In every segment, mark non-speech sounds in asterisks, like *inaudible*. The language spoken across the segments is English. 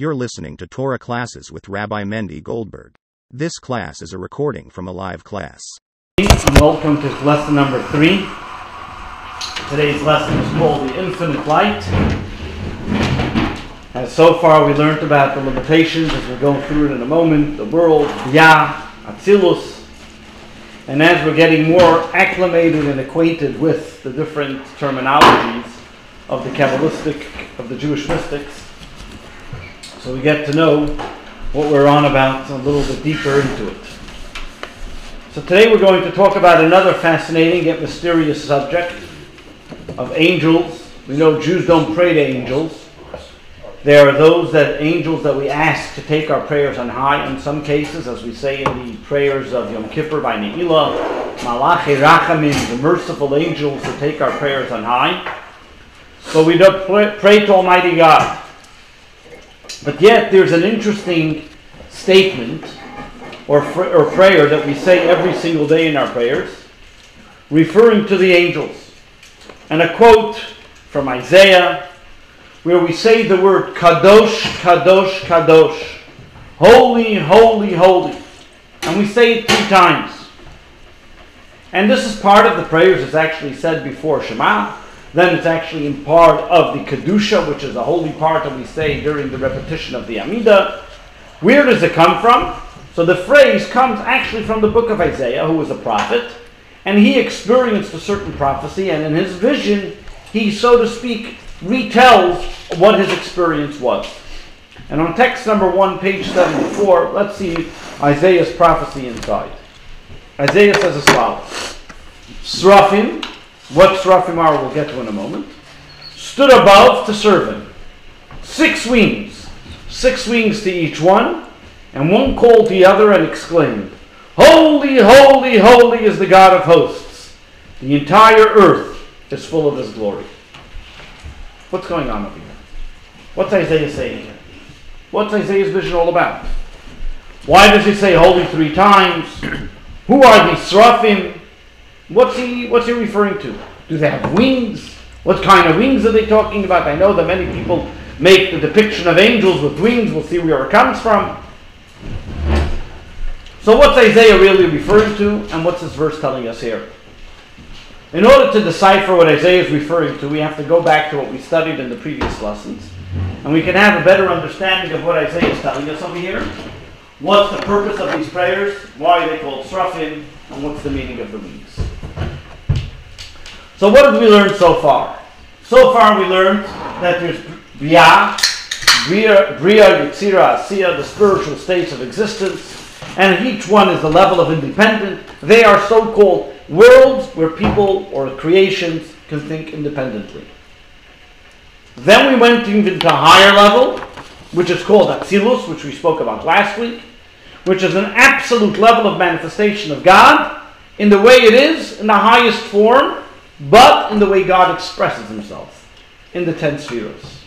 You're listening to Torah classes with Rabbi Mendy Goldberg. This class is a recording from a live class. Welcome to lesson number three. Today's lesson is called The Infinite Light. And so far we learned about the limitations as we're going through it in a moment, the world, Yah, Atzilus. And as we're getting more acclimated and acquainted with the different terminologies of the Kabbalistic, of the Jewish mystics, so we get to know what we're on about a little bit deeper into it. So today we're going to talk about another fascinating yet mysterious subject of angels. We know Jews don't pray to angels. There are those that angels that we ask to take our prayers on high. In some cases, as we say in the prayers of Yom Kippur by Ne'ilah, Malachi Rachamim, the merciful angels to take our prayers on high. So we pray, pray to Almighty God. But yet, there's an interesting statement or, or prayer that we say every single day in our prayers, referring to the angels. And a quote from Isaiah, where we say the word Kadosh, Kadosh, Kadosh. Holy, holy, holy. And we say it three times. And this is part of the prayers that's actually said before Shema. Then it's actually in part of the Kedusha, which is a holy part that we say during the repetition of the Amidah. Where does it come from? So the phrase comes actually from the book of Isaiah, who was a prophet, and he experienced a certain prophecy, and in his vision, he, so to speak, retells what his experience was. And on text number one, page 74, let's see Isaiah's prophecy inside. Isaiah says as follows Seraphim, what Seraphim we'll get to in a moment, stood above to serve him. Six wings, six wings to each one, and one called the other and exclaimed, Holy, holy, holy is the God of hosts. The entire earth is full of his glory. What's going on over here? What's Isaiah saying here? What's Isaiah's vision all about? Why does he say holy three times? *clears throat* Who are these seraphim? What's he, what's he referring to? Do they have wings? What kind of wings are they talking about? I know that many people make the depiction of angels with wings. We'll see where it comes from. So, what's Isaiah really referring to, and what's this verse telling us here? In order to decipher what Isaiah is referring to, we have to go back to what we studied in the previous lessons, and we can have a better understanding of what Isaiah is telling us over here. What's the purpose of these prayers? Why are they called seraphim? And what's the meaning of the wings? So, what did we learn so far? So far, we learned that there's Bria, Bria, Bria Yitzira, Asiya, the spiritual states of existence, and each one is a level of independent. They are so called worlds where people or creations can think independently. Then we went even to a higher level, which is called Atzilus, which we spoke about last week, which is an absolute level of manifestation of God in the way it is, in the highest form, but in the way God expresses himself in the ten spheres.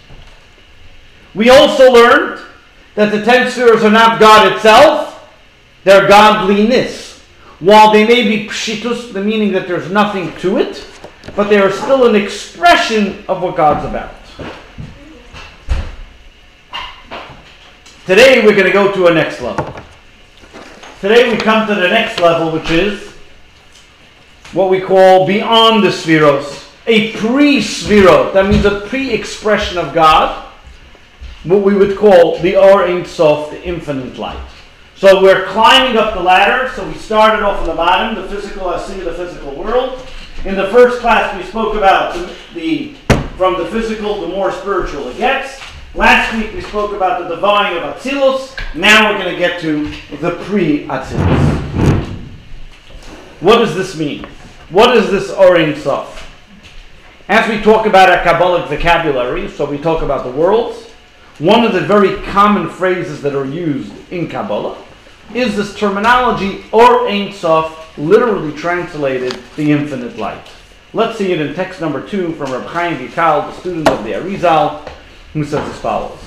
We also learned that the ten spheres are not God itself, they're godliness. While they may be pshitus, the meaning that there's nothing to it, but they are still an expression of what God's about. Today we're going to go to a next level. Today we come to the next level, which is what we call beyond the spheros, a pre-sphero. That means a pre-expression of God, what we would call the Or Sof, the infinite light. So we're climbing up the ladder. So we started off on the bottom, the physical, I see the physical world. In the first class, we spoke about the, the from the physical, the more spiritual it gets. Last week, we spoke about the divine of Atzilus. Now we're going to get to the pre-Atzilus. What does this mean? What is this Or Ein Sof? As we talk about our Kabbalic vocabulary, so we talk about the worlds, one of the very common phrases that are used in Kabbalah is this terminology or Ein Sof, literally translated the infinite light. Let's see it in text number two from Reb Chaim Vital, the student of the Arizal, who says as follows.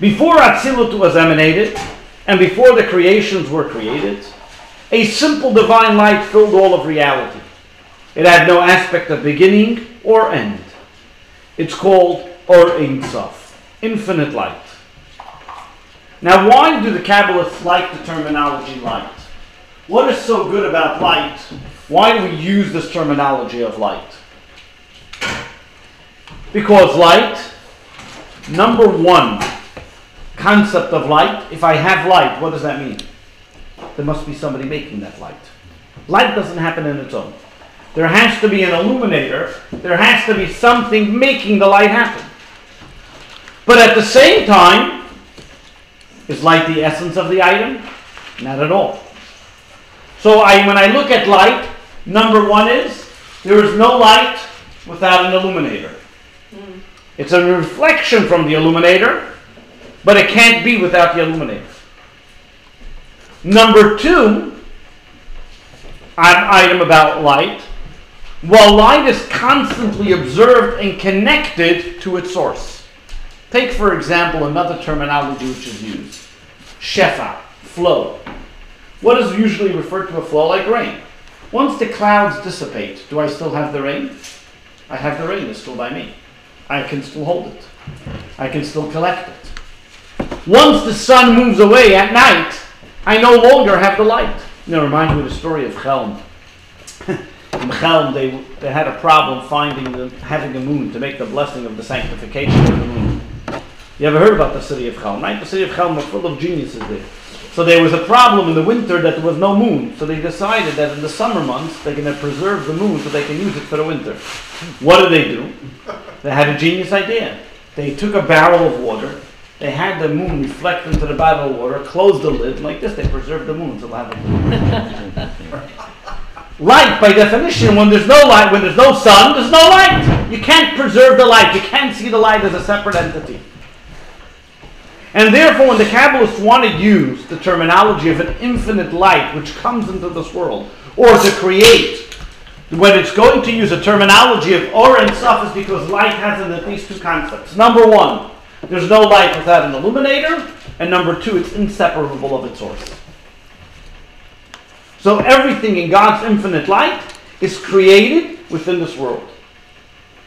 Before Atzilut was emanated, and before the creations were created, a simple divine light filled all of reality. It had no aspect of beginning or end. It's called Or Ein Sof, infinite light. Now, why do the Kabbalists like the terminology light? What is so good about light? Why do we use this terminology of light? Because light, number one concept of light, if I have light, what does that mean? There must be somebody making that light. Light doesn't happen in its own. There has to be an illuminator, there has to be something making the light happen. But at the same time, is light the essence of the item? Not at all. So I, when I look at light, number one is there is no light without an illuminator. Mm. It's a reflection from the illuminator, but it can't be without the illuminator. Number two, an item about light. While light is constantly observed and connected to its source. Take, for example, another terminology which is used shefa, flow. What is usually referred to a flow like rain? Once the clouds dissipate, do I still have the rain? I have the rain, it's still by me. I can still hold it. I can still collect it. Once the sun moves away at night, I no longer have the light. You know, reminds me of the story of Chelm. *laughs* In Chelm, they, they had a problem finding the, having a moon to make the blessing of the sanctification of the moon. You ever heard about the city of Chelm, right? The city of Chelm was full of geniuses there. So there was a problem in the winter that there was no moon. So they decided that in the summer months they're going to preserve the moon so they can use it for the winter. What did they do? They had a genius idea. They took a barrel of water, they had the moon reflect into the barrel of water, closed the lid, like this they preserved the moon. So *laughs* light, by definition, when there's no light, when there's no sun, there's no light. You can't preserve the light. You can't see the light as a separate entity. And therefore, when the Kabbalists want to use the terminology of an infinite light which comes into this world, or to create, when it's going to use a terminology of Or Ein Sof is because light has in at least two concepts. Number one, there's no light without an illuminator, and number two, it's inseparable of its source. So everything in God's infinite light is created within this world.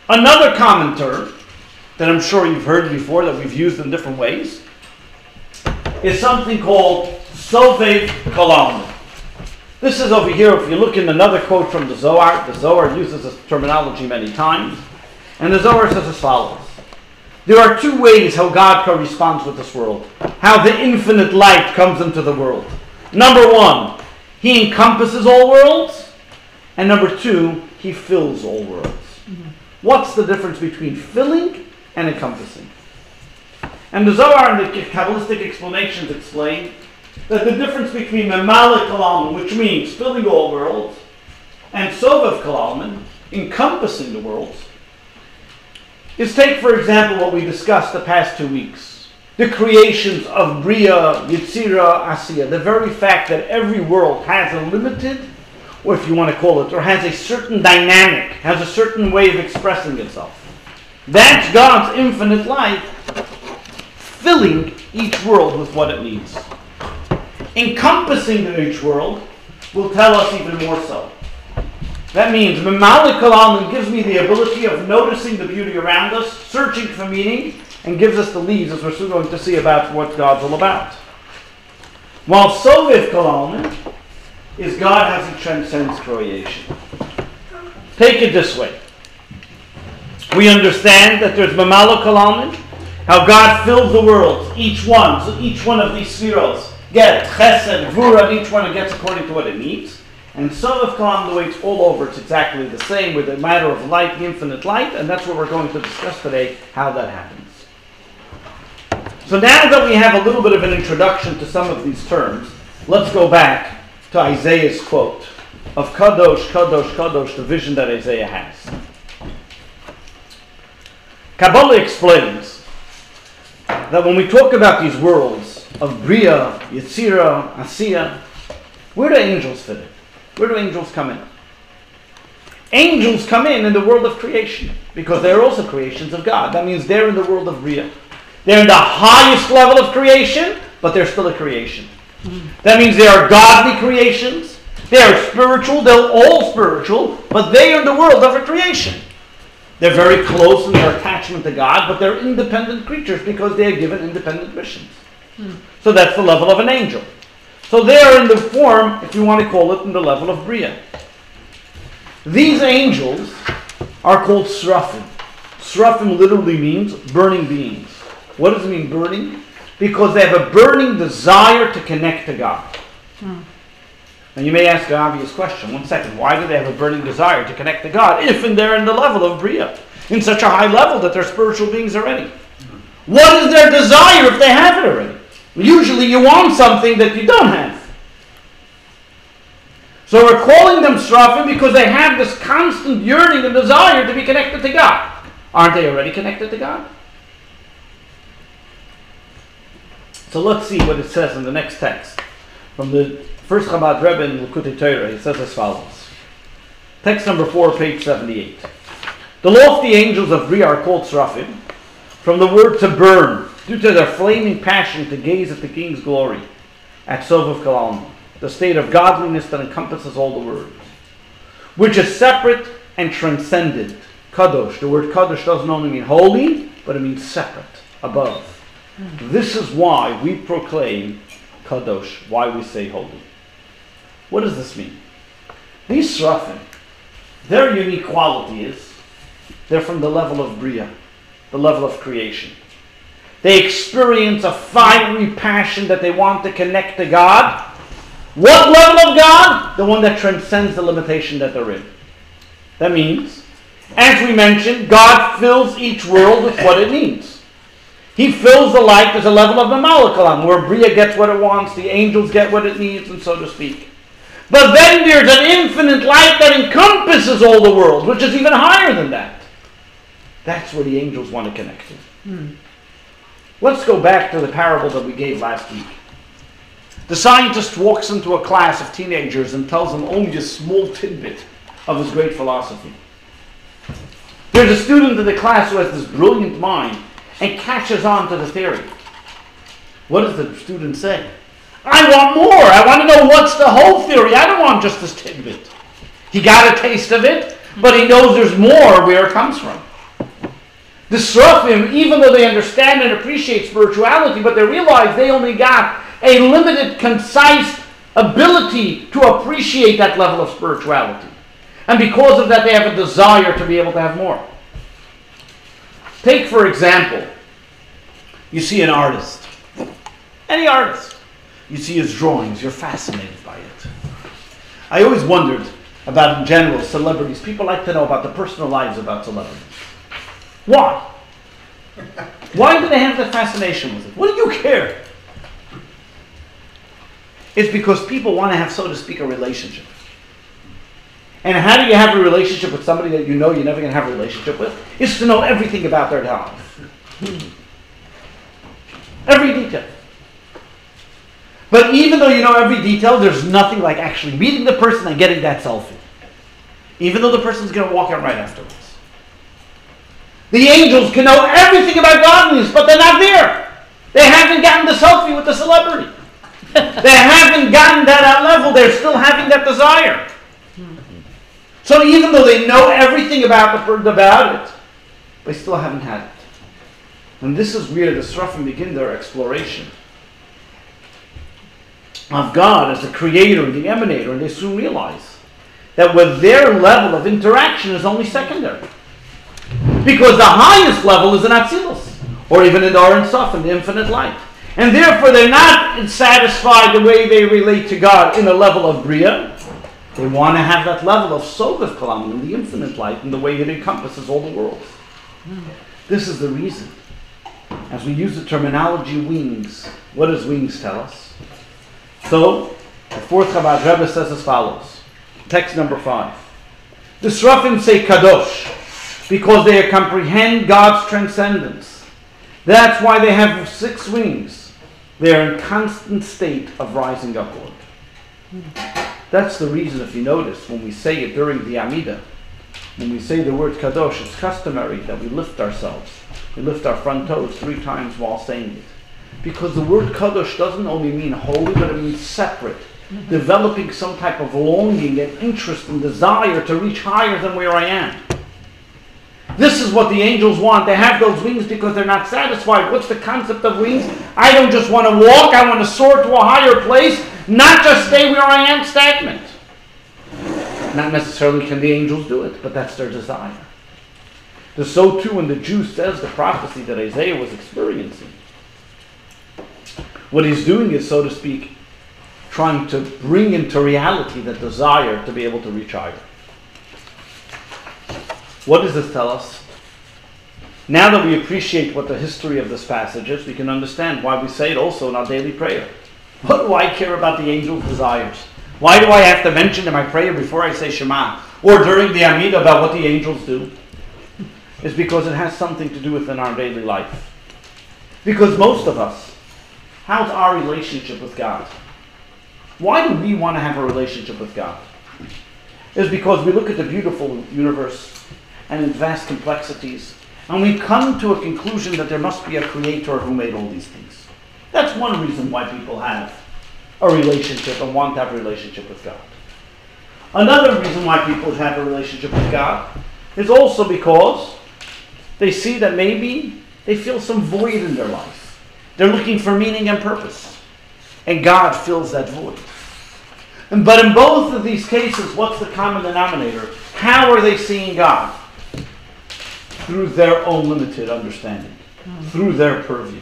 Another common term that I'm sure you've heard before that we've used in different ways is something called Sovev Kalam. This is over here, if you look in another quote from the Zohar, the Zohar uses this terminology many times, and the Zohar says as follows. There are two ways how God corresponds with this world, how the infinite light comes into the world. Number one, He encompasses all worlds, and number two, He fills all worlds. Mm-hmm. What's the difference between filling and encompassing? And the Zohar and the Kabbalistic explanations explain that the difference between Memalik Kalalman, which means filling all worlds, and Sovav Kalalman, encompassing the worlds, is take, for example, what we discussed the past two weeks. The creations of Bria, Yitzira, Asiya. The very fact that every world has a limited, or if you want to call it, or has a certain dynamic, has a certain way of expressing itself. That's God's infinite life filling each world with what it needs. Encompassing each world will tell us even more so. That means Mamalik Kalam gives me the ability of noticing the beauty around us, searching for meaning, and gives us the leads as we're soon going to see about what God's all about. While Soviv Kalam is God as He transcends creation. Take it this way. We understand that there's Mamalik Kalam, how God fills the world, each one. So each one of these spheres get chesed, vura, each one gets according to what it needs. And some of the way all over, it's exactly the same with the matter of light, infinite light, and that's what we're going to discuss today, how that happens. So now that we have a little bit of an introduction to some of these terms, let's go back to Isaiah's quote of Kadosh, Kadosh, Kadosh, the vision that Isaiah has. Kabbalah explains that when we talk about these worlds of Bria, Yetzira, Asiya, where do angels fit in? Where do angels come in? Angels come in in the world of creation because they're also creations of God. That means they're in the world of Bria. They're in the highest level of creation, but they're still a creation. That means they are godly creations. They are spiritual. They're all spiritual, but they are in the world of a creation. They're very close in their attachment to God, but they're independent creatures because they are given independent missions. So that's the level of an angel. So they are in the form, if you want to call it, in the level of Bria. These angels are called Seraphim. Seraphim literally means burning beings. What does it mean, burning? Because they have a burning desire to connect to God. Hmm. And you may ask an obvious question. One second. Why do they have a burning desire to connect to God if and they're in the level of Bria? In such a high level that they're spiritual beings already. What is their desire if they have it already? Usually you want something that you don't have. So we're calling them Seraphim because they have this constant yearning and desire to be connected to God. Aren't they already connected to God? So let's see what it says in the next text from the First Chabad Rebbe in Likutei Torah, it says as follows. Text number 4, page 78. The lofty angels of Bria are called Seraphim, from the word to burn, due to their flaming passion to gaze at the king's glory, at Sovav Kalalma, the state of godliness that encompasses all the words, which is separate and transcendent. Kadosh, the word Kadosh doesn't only mean holy, but it means separate, above. This is why we proclaim Kadosh, why we say holy. What does this mean? These Seraphim, their unique quality is they're from the level of Bria, the level of creation. They experience a fiery passion that they want to connect to God. What level of God? The one that transcends the limitation that they're in. That means, as we mentioned, God fills each world with what it needs. He fills the light. There's a level of the Malakalam where Bria gets what it wants, the angels get what it needs, and so to speak. But then there's an infinite light that encompasses all the world, which is even higher than that. That's where the angels want to connect to. Hmm. Let's go back to the parable that we gave last week. The scientist walks into a class of teenagers and tells them only a small tidbit of his great philosophy. There's a student in the class who has this brilliant mind and catches on to the theory. What does the student say? I want more. I want to know what's the whole theory. I don't want just this tidbit. He got a taste of it, but he knows there's more where it comes from. The Seraphim, even though they understand and appreciate spirituality, but they realize they only got a limited, concise ability to appreciate that level of spirituality. And because of that, they have a desire to be able to have more. Take, for example, you see an artist, any artist. You see his drawings, you're fascinated by it. I always wondered about, in general, celebrities. People like to know about the personal lives about celebrities. Why? Why do they have that fascination with it? What do you care? It's because people want to have, so to speak, a relationship. And how do you have a relationship with somebody that you know you're never going to have a relationship with? Is to know everything about their life. Every detail. But even though you know every detail, there's nothing like actually meeting the person and getting that selfie. Even though the person's going to walk out right afterwards. The angels can know everything about godliness, but they're not there. They haven't gotten the selfie with the celebrity. *laughs* they haven't gotten that level. They're still having that desire. So even though they know everything about the about it, they still haven't had it. And this is where the Seraphim begin their exploration of God as the creator and the emanator, and they soon realize that with their level of interaction is only secondary. Because the highest level is in Atzilus, or even in Or Ein Sof, in the infinite light. And therefore they're not satisfied the way they relate to God in a level of Bria. They want to have that level of Sovev Kalam in the infinite light in the way it encompasses all the worlds. This is the reason. As we use the terminology wings, what does wings tell us? So, the fourth Chabad Rebbe says as follows. Text number five. The Seraphim say Kadosh because they comprehend God's transcendence. That's why they have six wings. They are in constant state of rising upward. That's the reason, if you notice, when we say it during the Amida, when we say the word Kadosh, it's customary that we lift ourselves. We lift our front toes three times while saying it. Because the word Kadosh doesn't only mean holy, but it means separate. Mm-hmm. Developing some type of longing and interest and desire to reach higher than where I am. This is what the angels want. They have those wings because they're not satisfied. What's the concept of wings? I don't just want to walk, I want to soar to a higher place, not just stay where I am stagnant. Not necessarily can the angels do it, but that's their desire. The so too when the Jew says the prophecy that Isaiah was experiencing. What he's doing is, so to speak, trying to bring into reality the desire to be able to reach higher. What does this tell us? Now that we appreciate what the history of this passage is, we can understand why we say it also in our daily prayer. What do I care about the angel's desires? Why do I have to mention in my prayer before I say Shema or during the Amidah about what the angels do? It's because it has something to do with in our daily life. Because most of us, how's our relationship with God? Why do we want to have a relationship with God? It's because we look at the beautiful universe and vast complexities, and we come to a conclusion that there must be a creator who made all these things. That's one reason why people have a relationship and want to have a relationship with God. Another reason why people have a relationship with God is also because they see that maybe they feel some void in their life. They're looking for meaning and purpose. And God fills that void. But in both of these cases, what's the common denominator? How are they seeing God? Through their own limited understanding, through their purview.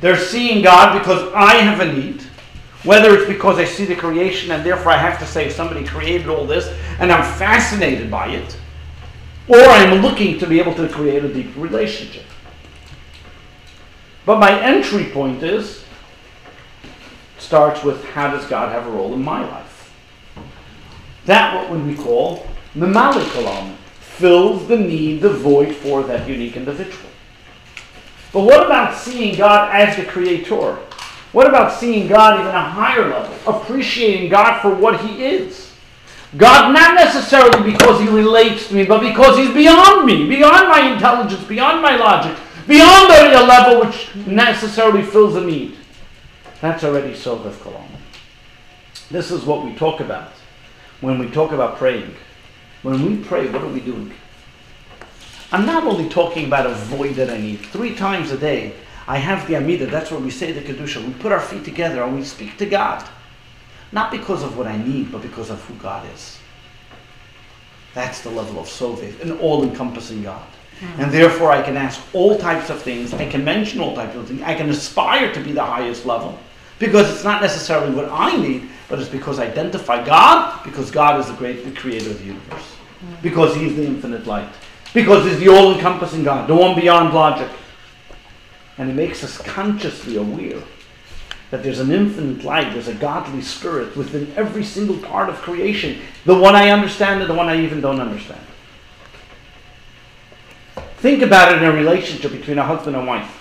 They're seeing God because I have a need. Whether it's because I see the creation and therefore I have to say somebody created all this and I'm fascinated by it, or I'm looking to be able to create a deep relationship. But my entry point is starts with how does God have a role in my life? That what would we call the Malikolam fills the need, the void for that unique individual. But what about seeing God as the creator? What about seeing God even a higher level? Appreciating God for what He is. God not necessarily because He relates to me, but because He's beyond me, beyond my intelligence, beyond my logic, beyond a level which necessarily fills the need. That's already Sovev Kalam. This is what we talk about when we talk about praying. When we pray, what are we doing? I'm not only talking about a void that I need. Three times a day, I have the Amida. that's where we say the Kedusha. We put our feet together and we speak to God. Not because of what I need, but because of who God is. That's the level of Sovev, an all encompassing God. Mm-hmm. And therefore, I can ask all types of things. I can mention all types of things. I can aspire to be the highest level because it's not necessarily what I need, but it's because I identify God, because God is the great the creator of the universe. Because He is the infinite light, because He's the all encompassing God, the one beyond logic. And it makes us consciously aware that there's an infinite light, there's a godly spirit within every single part of creation. The one I understand and the one I even don't understand. Think about it in a relationship between a husband and wife.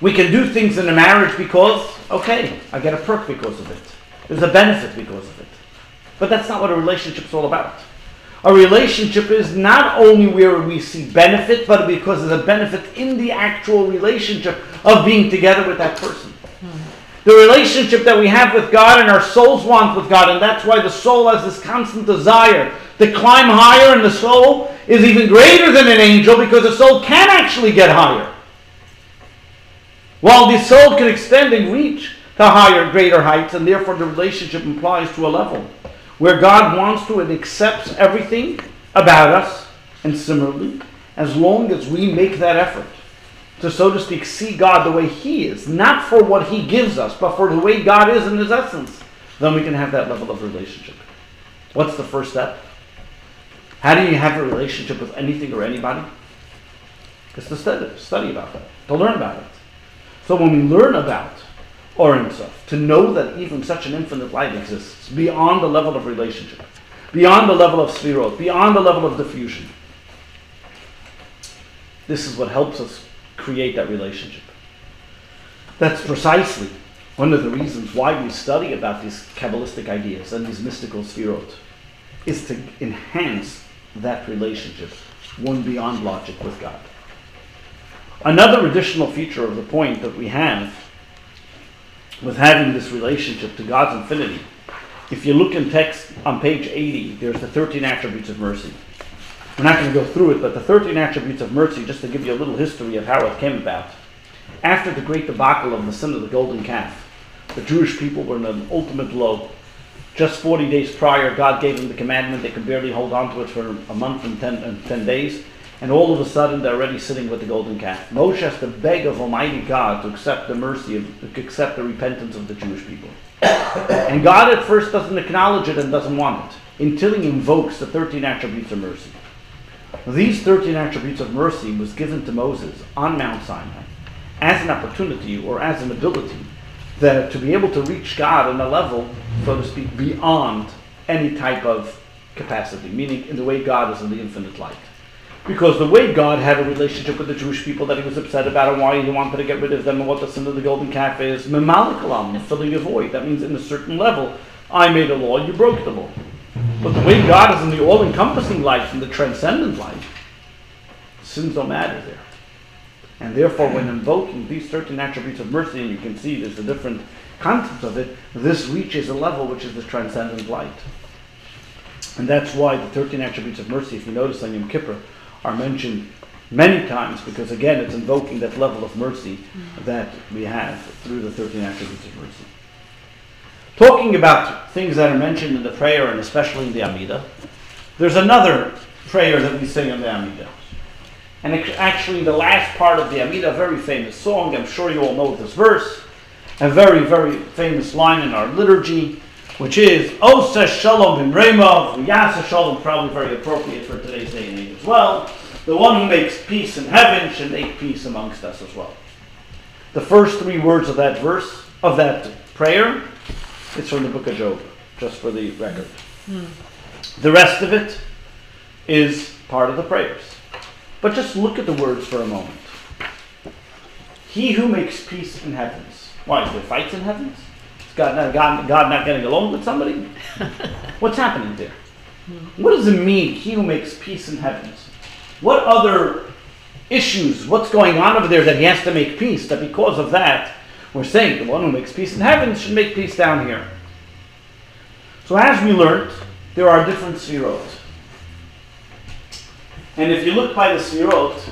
We can do things in a marriage because, okay, I get a perk because of it. There's a benefit because of it. But that's not what a relationship's all about. A relationship is not only where we see benefit, but because there's a benefit in the actual relationship of being together with that person. Hmm. The relationship that we have with God and our souls want with God, and that's why the soul has this constant desire to climb higher, and the soul is even greater than an angel because the soul can actually get higher. While the soul can extend and reach to higher, greater heights, and therefore the relationship implies to a level where God wants to and accepts everything about us, and similarly, as long as we make that effort to, so to speak, see God the way He is, not for what He gives us, but for the way God is in His essence, then we can have that level of relationship. What's the first step? How do you have a relationship with anything or anybody? It's to study, study about that, to learn about it. So when we learn about Or Sof, to know that even such an infinite light exists beyond the level of relationship, beyond the level of sphirot, beyond the level of diffusion. This is what helps us create that relationship. That's precisely one of the reasons why we study about these Kabbalistic ideas and these mystical sphirot, is to enhance that relationship, one beyond logic with God. Another additional feature of the point that we have with having this relationship to God's infinity, if you look in text on page 80, there's the 13 attributes of mercy. We're not going to go through it, but the 13 attributes of mercy, just to give you a little history of how it came about. After the great debacle of the sin of the golden calf, the Jewish people were in an ultimate low. Just 40 days prior, God gave them the commandment. They could barely hold on to it for a month and 10, and 10 days. And all of a sudden, they're already sitting with the golden calf. Moshe has to beg of Almighty God to accept the mercy, of, to accept the repentance of the Jewish people. and God at first doesn't acknowledge it and doesn't want it until he invokes the 13 attributes of mercy. These 13 attributes of mercy was given to Moses on Mount Sinai as an opportunity or as an ability that to be able to reach God on a level, so to speak, beyond any type of capacity, meaning in the way God is in the infinite light. Because the way God had a relationship with the Jewish people that he was upset about and why he wanted to get rid of them and what the sin of the golden calf is, memalikalam, filling a void. That means in a certain level, I made a law, you broke the law. But the way God is in the all-encompassing light, in the transcendent light, sins don't matter there. And therefore, when invoking these certain attributes of mercy, and you can see there's a different concept of it, this reaches a level which is the transcendent light. And that's why the 13 attributes of mercy, if you notice on Yom Kippur, are mentioned many times because, again, it's invoking that level of mercy that we have through the 13 attributes of mercy. Talking about things that are mentioned in the prayer and especially in the Amida, there's another prayer that we sing in the Amida. And actually, the last part of the Amida, a very famous song, I'm sure you all know this verse, a very, very famous line in our liturgy, which is Osa Shalom Bimremov, Yasa Shalom, probably very appropriate for today's day and age as well. The one who makes peace in heaven should make peace amongst us as well. The first three words of that verse, of that prayer, is from the book of Job, just for the record. Hmm. The rest of it is part of the prayers. But just look at the words for a moment. He who makes peace in heavens. Why, is there fights in heavens? God not, God, God not getting along with somebody? *laughs* What's happening there? What does it mean, he who makes peace in heavens? What other issues, what's going on over there that he has to make peace? That because of that, we're saying the one who makes peace in heaven should make peace down here. So as we learned, there are different sefirot. And if you look by the Sfirot,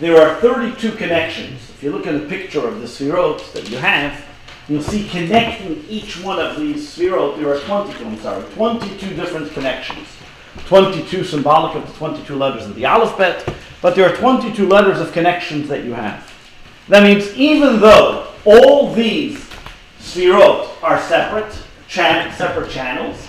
there are 32 connections. If you look at a picture of the Sfirot that you have, you'll see connecting each one of these Sfirot, there are 22, I'm sorry, 22 different connections. 22 symbolic of the 22 letters of the alphabet, but there are 22 letters of connections that you have. That means even though all these Sfirot are separate, chan- separate channels,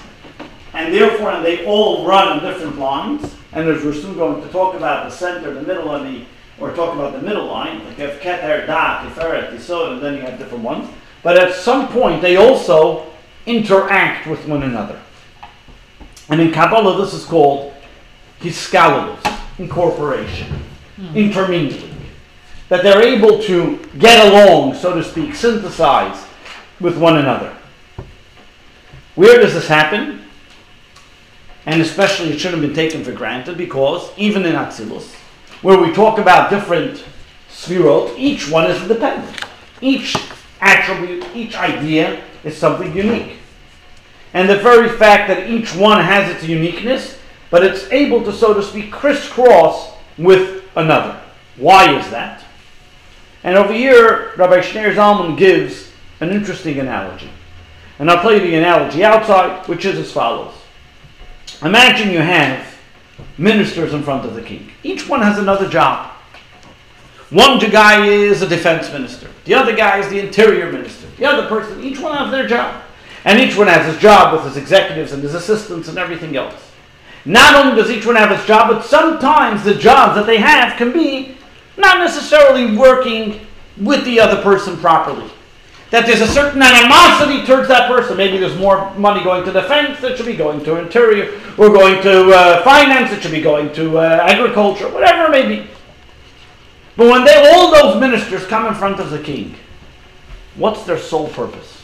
and therefore and they all run on different lines, and as we're soon going to talk about the center, the middle, and the, or talk about the middle line, like you have Keter, Da, Tiferet, Yisod, and then you have different ones. But at some point, they also interact with one another. And in Kabbalah, this is called hiskalalus, incorporation, mm-hmm. intermingling. That they're able to get along, so to speak, synthesize with one another. Where does this happen? and especially it shouldn't have been taken for granted because even in Atzilus, where we talk about different sefirot, each one is independent. Each attribute, each idea is something unique. And the very fact that each one has its uniqueness, but it's able to, so to speak, crisscross with another. Why is that? And over here, Rabbi Schneur Zalman gives an interesting analogy. And I'll you the analogy outside, which is as follows. Imagine you have ministers in front of the king. Each one has another job. One guy is a defense minister. The other guy is the interior minister. The other person, each one has their job. And each one has his job with his executives and his assistants and everything else. Not only does each one have his job, but sometimes the jobs that they have can be not necessarily working with the other person properly that there's a certain animosity towards that person. Maybe there's more money going to defense that should be going to interior, or going to uh, finance that should be going to uh, agriculture, whatever it may be. But when they, all those ministers come in front of the king, what's their sole purpose?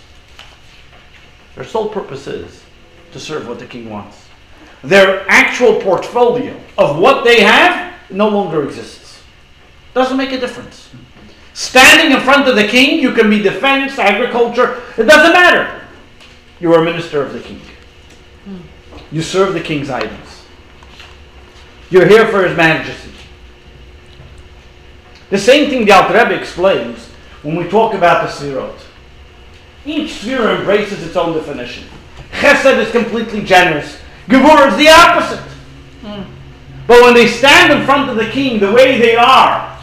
Their sole purpose is to serve what the king wants. Their actual portfolio of what they have no longer exists. Doesn't make a difference. Standing in front of the king, you can be defense, agriculture, it doesn't matter. You are a minister of the king. You serve the king's items. You're here for His Majesty. The same thing the Alter Rebbe explains when we talk about the Sfirot. Each Sfira embraces its own definition. Chesed is completely generous. Gevurah is the opposite. But when they stand in front of the king the way they are,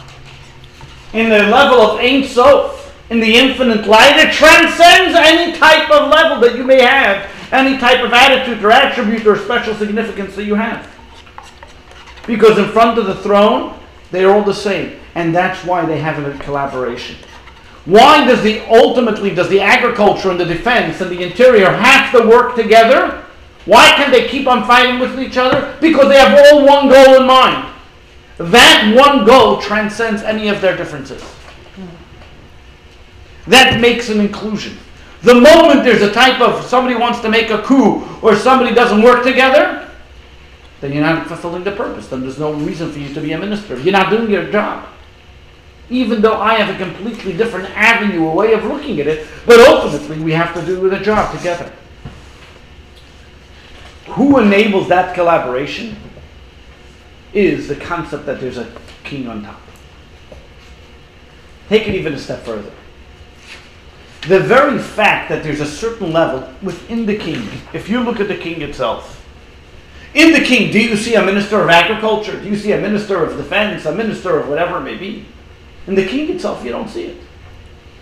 in the level of Ein Sof, in the infinite light, it transcends any type of level that you may have, any type of attitude or attribute or special significance that you have. Because in front of the throne, they're all the same. And that's why they have a collaboration. Why does the ultimately does the agriculture and the defense and the interior have to work together? Why can they keep on fighting with each other? Because they have all one goal in mind. That one goal transcends any of their differences. That makes an inclusion. The moment there's a type of somebody wants to make a coup or somebody doesn't work together, then you're not fulfilling the purpose. Then there's no reason for you to be a minister. You're not doing your job. Even though I have a completely different avenue, a way of looking at it, but ultimately we have to do the job together. Who enables that collaboration is the concept that there's a king on top. Take it even a step further. The very fact that there's a certain level within the king, if you look at the king itself, in the king, do you see a minister of agriculture? Do you see a minister of defense, a minister of whatever it may be? In the king itself, you don't see it.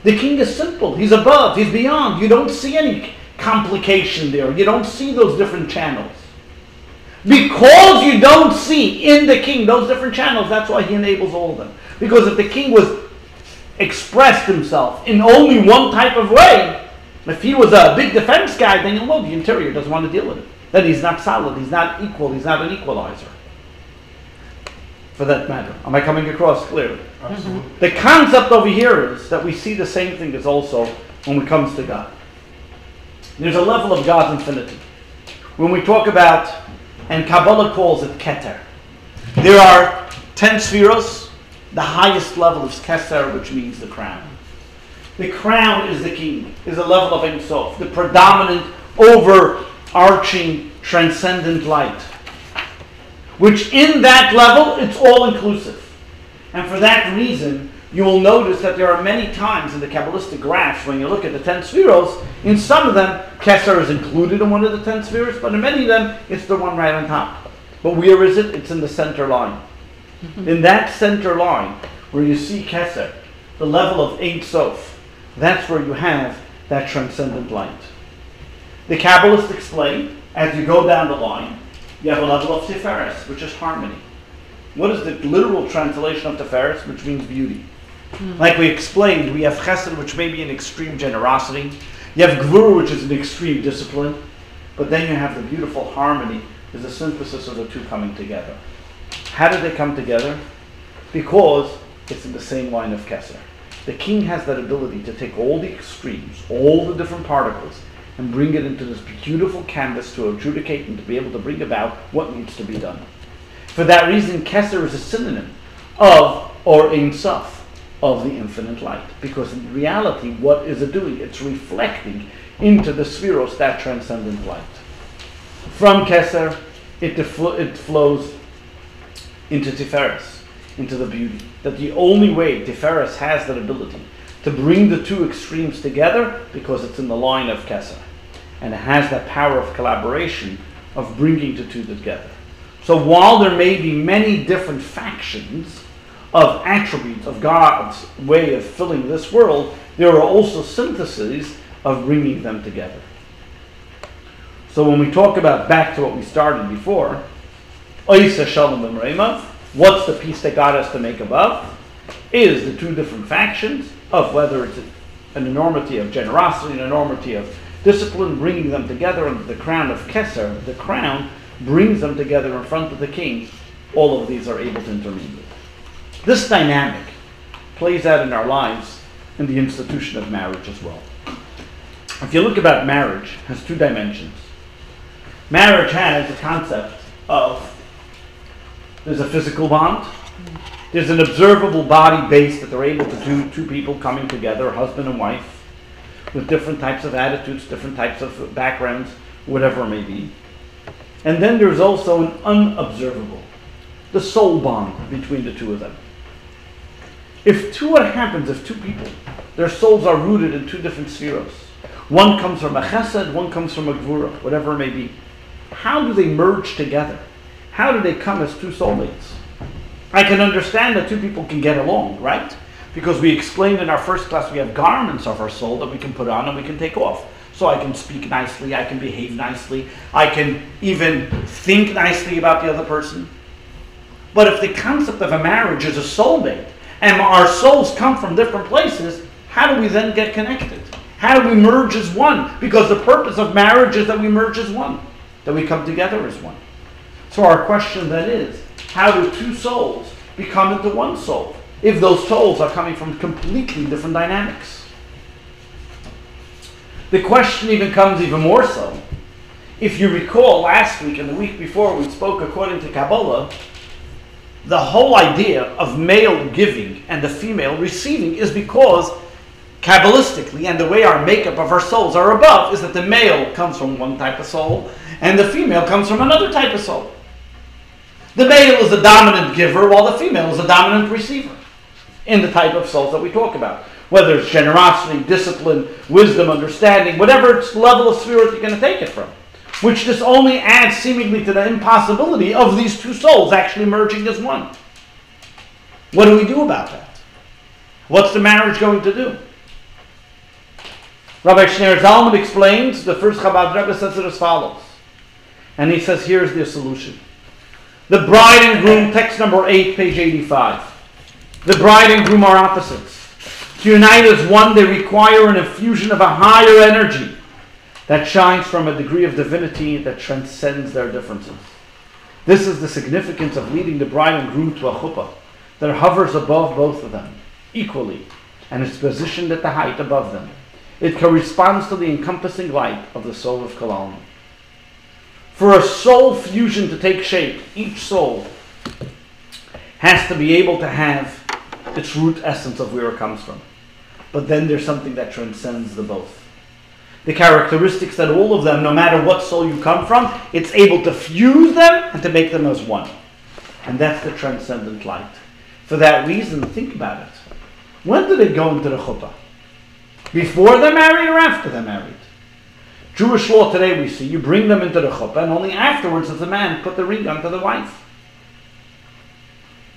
The king is simple. He's above, he's beyond. You don't see any complication there. You don't see those different channels. Because you don't see in the king those different channels, that's why he enables all of them. Because if the king was expressed himself in only one type of way, if he was a big defense guy, then you know the interior doesn't want to deal with it. Then he's not solid, he's not equal, he's not an equalizer. For that matter. Am I coming across clearly? Absolutely. The concept over here is that we see the same thing as also when it comes to God. There's a level of God's infinity. When we talk about, and Kabbalah calls it Keter, there are 10 spheros. The highest level is Keser, which means the crown. The crown is the king, is a level of Himself, the predominant, overarching, transcendent light. Which in that level, it's all inclusive. And for that reason, you will notice that there are many times in the Kabbalistic graphs, when you look at the 10 spheros, in some of them, Kesser is included in one of the 10 spheres, but in many of them, it's the one right on top. But where is it? It's in the center line. *laughs* in that center line, where you see Kesser, the level of Ein Sof, that's where you have that transcendent light. The Kabbalists explain, as you go down the line, you have a level of Tiferes, which is harmony. What is the literal translation of Tiferes, which means beauty? Hmm. Like we explained, we have chesed, which may be an extreme generosity. You have gvur, which is an extreme discipline. But then you have the beautiful harmony, is the synthesis of the two coming together. How did they come together? Because it's in the same line of Kesser. The king has that ability to take all the extremes, all the different particles, and bring it into this beautiful canvas to adjudicate and to be able to bring about what needs to be done. For that reason, Kesser is a synonym of or Ein Sof of the infinite light. Because in reality, what is it doing? It's reflecting into the spheros that transcendent light. From Keser, it, it flows into Tiferes, into the beauty. That the only way Tiferes has that ability to bring the two extremes together because it's in the line of Keser. And it has that power of collaboration of bringing the two together. So while there may be many different factions, of attributes of God's way of filling this world, there are also syntheses of bringing them together. So when we talk about back to what we started before, Shalom what's the peace that God has to make above? Is the two different factions of whether it's an enormity of generosity, an enormity of discipline, bringing them together under the crown of Keser, the crown brings them together in front of the king. All of these are able to intermingle. This dynamic plays out in our lives in the institution of marriage as well. If you look about marriage, has two dimensions. Marriage has the concept of there's a physical bond, there's an observable body base that they're able to do two people coming together, husband and wife, with different types of attitudes, different types of backgrounds, whatever it may be. And then there's also an unobservable the soul bond between the two of them. If two, what happens if two people, their souls are rooted in two different spheres? One comes from a chesed, one comes from a gvura, whatever it may be. How do they merge together? How do they come as two soulmates? I can understand that two people can get along, right? Because we explained in our first class we have garments of our soul that we can put on and we can take off. So I can speak nicely, I can behave nicely, I can even think nicely about the other person. But if the concept of a marriage is a soulmate, and our souls come from different places, how do we then get connected? How do we merge as one? Because the purpose of marriage is that we merge as one, that we come together as one. So our question then is, how do two souls become into one soul if those souls are coming from completely different dynamics? The question even comes even more so. If you recall last week and the week before we spoke according to Kabbalah, the whole idea of male giving and the female receiving is because Kabbalistically, and the way our makeup of our souls are above, is that the male comes from one type of soul and the female comes from another type of soul. The male is a dominant giver while the female is a dominant receiver in the type of souls that we talk about. Whether it's generosity, discipline, wisdom, understanding, whatever level of spirit you're going to take it from which just only adds seemingly to the impossibility of these two souls actually merging as one. What do we do about that? What's the marriage going to do? Rabbi Schneur Zalman explains, the first Chabad Rebbe says it as follows. And he says, here's the solution. The bride and groom, text number 8, page 85. The bride and groom are opposites. To unite as one, they require an infusion of a higher energy that shines from a degree of divinity that transcends their differences. This is the significance of leading the bride and groom to a chuppah that hovers above both of them equally and is positioned at the height above them. It corresponds to the encompassing light of the Sovev Kalam. For a soul fusion to take shape, each soul has to be able to have its root essence of where it comes from. But then there's something that transcends the both the characteristics that all of them, no matter what soul you come from, it's able to fuse them and to make them as one. And that's the transcendent light. For that reason, think about it. When do they go into the chuppah? Before they're married or after they're married? Jewish law today we see, you bring them into the chuppah and only afterwards does the man put the ring onto the wife.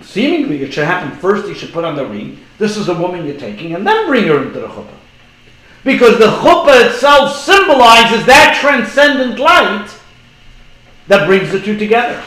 Seemingly it should happen first, he should put on the ring. This is a woman you're taking and then bring her into the chuppah because the chuppah itself symbolizes that transcendent light that brings the two together.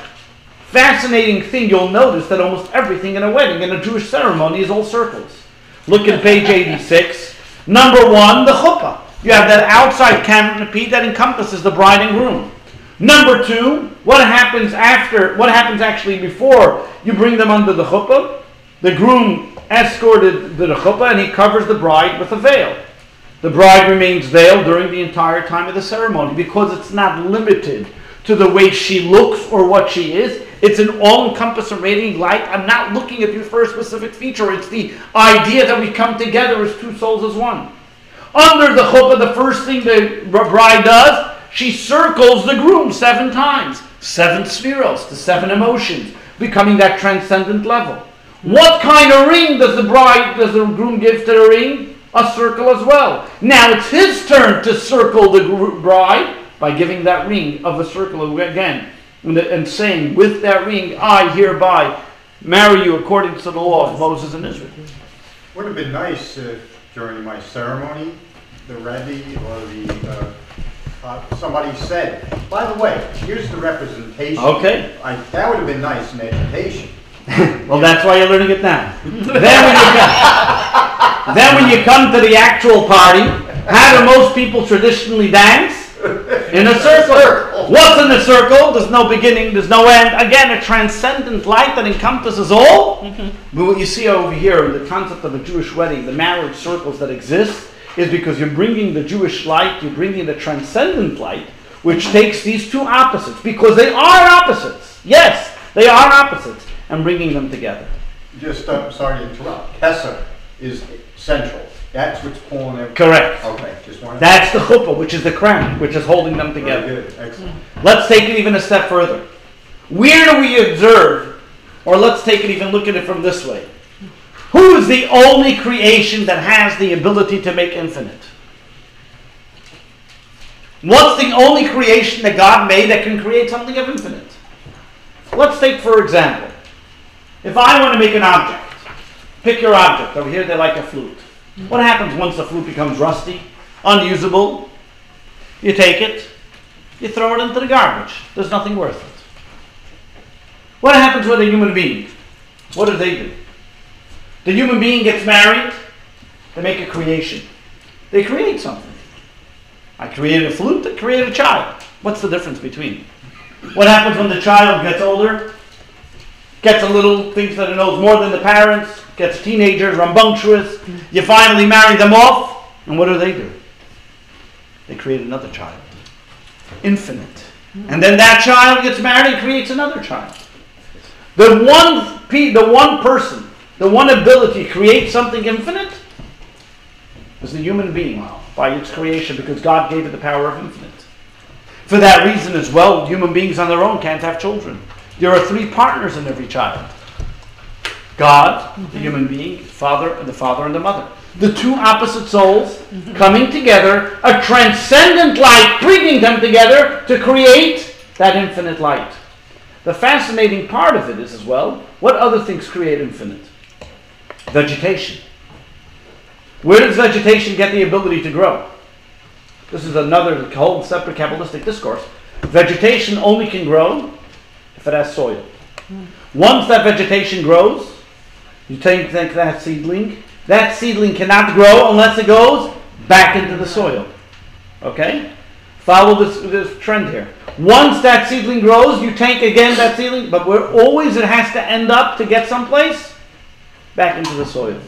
Fascinating thing, you'll notice that almost everything in a wedding, in a Jewish ceremony, is all circles. Look at page 86. Number one, the chuppah. You have that outside canopy that encompasses the bride and groom. Number two, what happens after, what happens actually before you bring them under the chuppah? The groom escorted the chuppah and he covers the bride with a veil. The bride remains veiled during the entire time of the ceremony because it's not limited to the way she looks or what she is. It's an all encompassing light. I'm not looking at you for a specific feature. It's the idea that we come together as two souls as one. Under the chuppah, the first thing the bride does, she circles the groom seven times. Seven spheros, the seven emotions, becoming that transcendent level. What kind of ring does the bride, does the groom give to the ring? a circle as well. Now it's his turn to circle the bride by giving that ring of a circle again and saying, With that ring, I hereby marry you according to the law of Moses and Israel. Would have been nice if during my ceremony, the Rebbe or the uh, uh, somebody said, by the way, here's the representation. Okay. I, that would have been nice in education. *laughs* well, that's why you're learning it now. then, when you come, then when you come to the actual party, how do most people traditionally dance? In a circle. What's in a circle? There's no beginning, there's no end. Again, a transcendent light that encompasses all. Mm-hmm. But what you see over here, the concept of a Jewish wedding, the marriage circles that exist, is because you're bringing the Jewish light, you're bringing the transcendent light, which takes these two opposites, because they are opposites. Yes, they are opposites and bringing them together. Just, uh, sorry to interrupt. Kesser is central. That's what's pulling them. Correct. Okay, just one. That's the chuppah, which is the crown, which is holding them together. Very good, excellent. Let's take it even a step further. Where do we observe, Or let's take it even look at it from this way. Who is the only creation that has the ability to make infinite? What's the only creation that God made that can create something of infinite? Let's take, for example, if I want to make an object, pick your object. Over here, they like a flute. What happens once the flute becomes rusty, unusable? You take it, you throw it into the garbage. There's nothing worth it. What happens with a human being? What do they do? The human being gets married, they make a creation. They create something. I created a flute, I created a child. What's the difference between? What happens when the child gets older? Gets a little, thinks that it knows more than the parents, gets teenagers, rambunctious. You finally marry them off, and what do they do? They create another child. Infinite. And then that child gets married and creates another child. The one, the one person, the one ability to create something infinite is the human being by its creation because God gave it the power of infinite. For that reason as well, human beings on their own can't have children. There are three partners in every child. God, mm-hmm. the human being, father, the father and the mother. The two opposite souls mm-hmm. coming together, a transcendent light bringing them together to create that infinite light. The fascinating part of it is as well, what other things create infinite? Vegetation. Where does vegetation get the ability to grow? This is another whole separate Kabbalistic discourse. Vegetation only can grow if it has soil. Once that vegetation grows, you take, take that seedling, that seedling cannot grow unless it goes back into the soil. Okay? Follow this, this trend here. Once that seedling grows, you take again that seedling, but where always it has to end up to get someplace, back into the soil.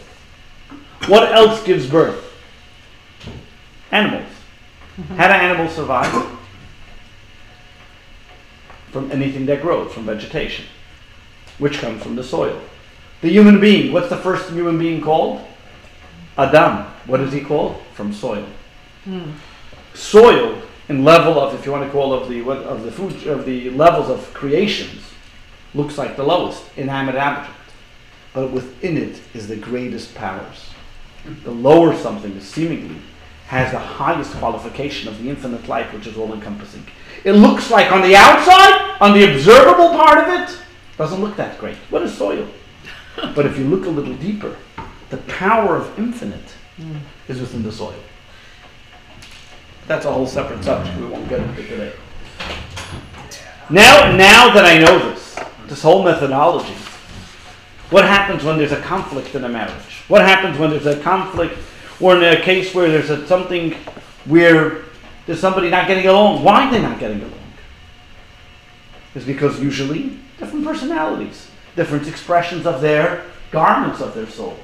What else gives birth? Animals. Mm-hmm. How do animals survive? From anything that grows, from vegetation, which comes from the soil. The human being, what's the first human being called? Adam. What is he called? From soil. Mm. Soil, in level of, if you want to call of the of the food of the levels of creations, looks like the lowest inanimate object, but within it is the greatest powers. The lower something is seemingly has the highest qualification of the infinite light, which is all encompassing. It looks like on the outside, on the observable part of it, doesn't look that great. What is soil? *laughs* but if you look a little deeper, the power of infinite mm. is within the soil. That's a whole separate subject. We won't get into today. Now, now that I know this, this whole methodology, what happens when there's a conflict in a marriage? What happens when there's a conflict or in a case where there's a, something where there's somebody not getting along? Why are they not getting along? It's because usually different personalities, different expressions of their garments of their soul.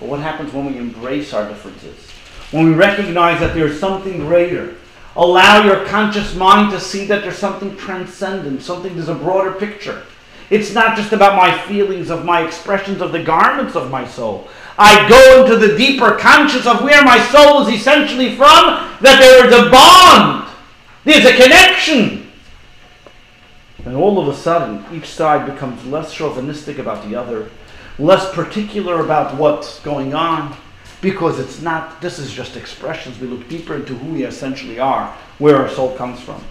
But what happens when we embrace our differences? When we recognize that there's something greater, allow your conscious mind to see that there's something transcendent, something, there's a broader picture. It's not just about my feelings, of my expressions of the garments of my soul. I go into the deeper conscious of where my soul is essentially from, that there is a bond, there's a connection. And all of a sudden, each side becomes less chauvinistic about the other, less particular about what's going on, because it's not, this is just expressions. We look deeper into who we essentially are, where our soul comes from.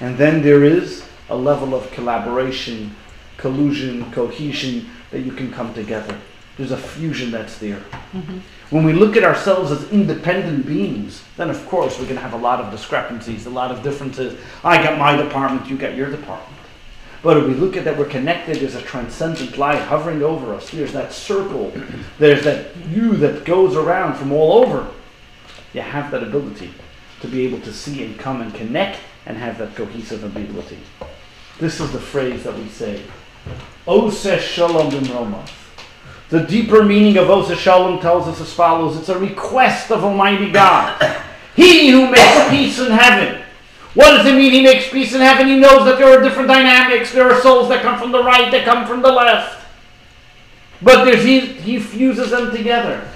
And then there is a level of collaboration collusion, cohesion, that you can come together. There's a fusion that's there. Mm-hmm. When we look at ourselves as independent beings, then of course we're going to have a lot of discrepancies, a lot of differences. I got my department, you got your department. But if we look at that, we're connected. There's a transcendent light hovering over us. There's that circle. There's that you that goes around from all over. You have that ability to be able to see and come and connect and have that cohesive ability. This is the phrase that we say Ose Shalom Bimromav. The deeper meaning of Ose Shalom tells us as follows it's a request of Almighty God. He who makes peace in heaven. What does it mean he makes peace in heaven? He knows that there are different dynamics. There are souls that come from the right, that come from the left. But he, he fuses them together.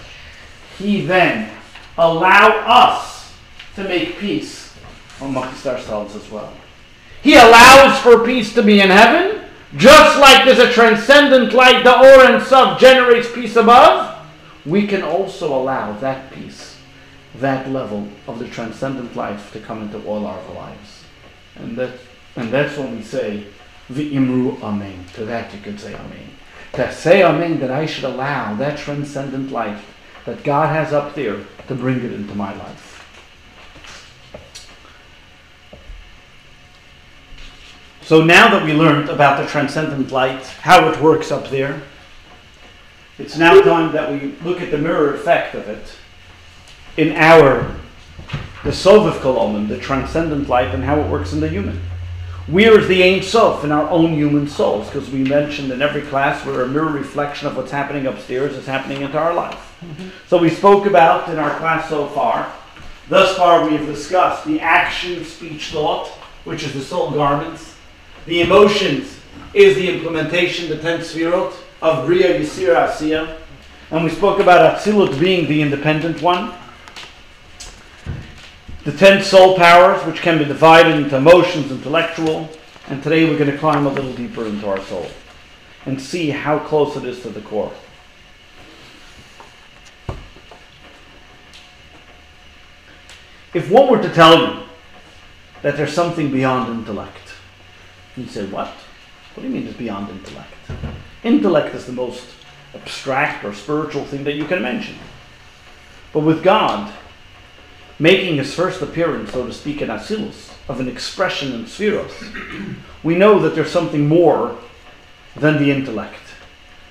He then allow us to make peace amongst ourselves as well. He allows for peace to be in heaven, Just like there's a transcendent light, the Or Ein Sof generates peace above, we can also allow that peace, that level of the transcendent life to come into all our lives. And, that, and that's when we say, V'imru Amen. To that you could say Amen. To say Amen that I should allow that transcendent life that God has up there to bring it into my life. So now that we learned about the transcendent light, how it works up there, it's now time that we look at the mirror effect of it in our, the Sovev Kalam, the transcendent light, and how it works in the human. Where is the Ein Sof in our own human souls? Because we mentioned in every class we're a mirror reflection of what's happening upstairs is happening into our life. Mm-hmm. So we spoke about in our class so far, thus far we have discussed the action, speech, thought, which is the soul garments, the emotions is the implementation, the ten sfirot of Bria, Yetzirah, Asiya. And we spoke about Atzilut being the independent one. The ten soul powers, which can be divided into emotions, intellectual. And today we're going to climb a little deeper into our soul and see how close it is to the core. If one were to tell you that there's something beyond intellect, you say, what? What do you mean it's beyond intellect? Intellect is the most abstract or spiritual thing that you can mention. But with God, making his first appearance, so to speak, in Atzilus, of an expression in Spheros, we know that there's something more than the intellect.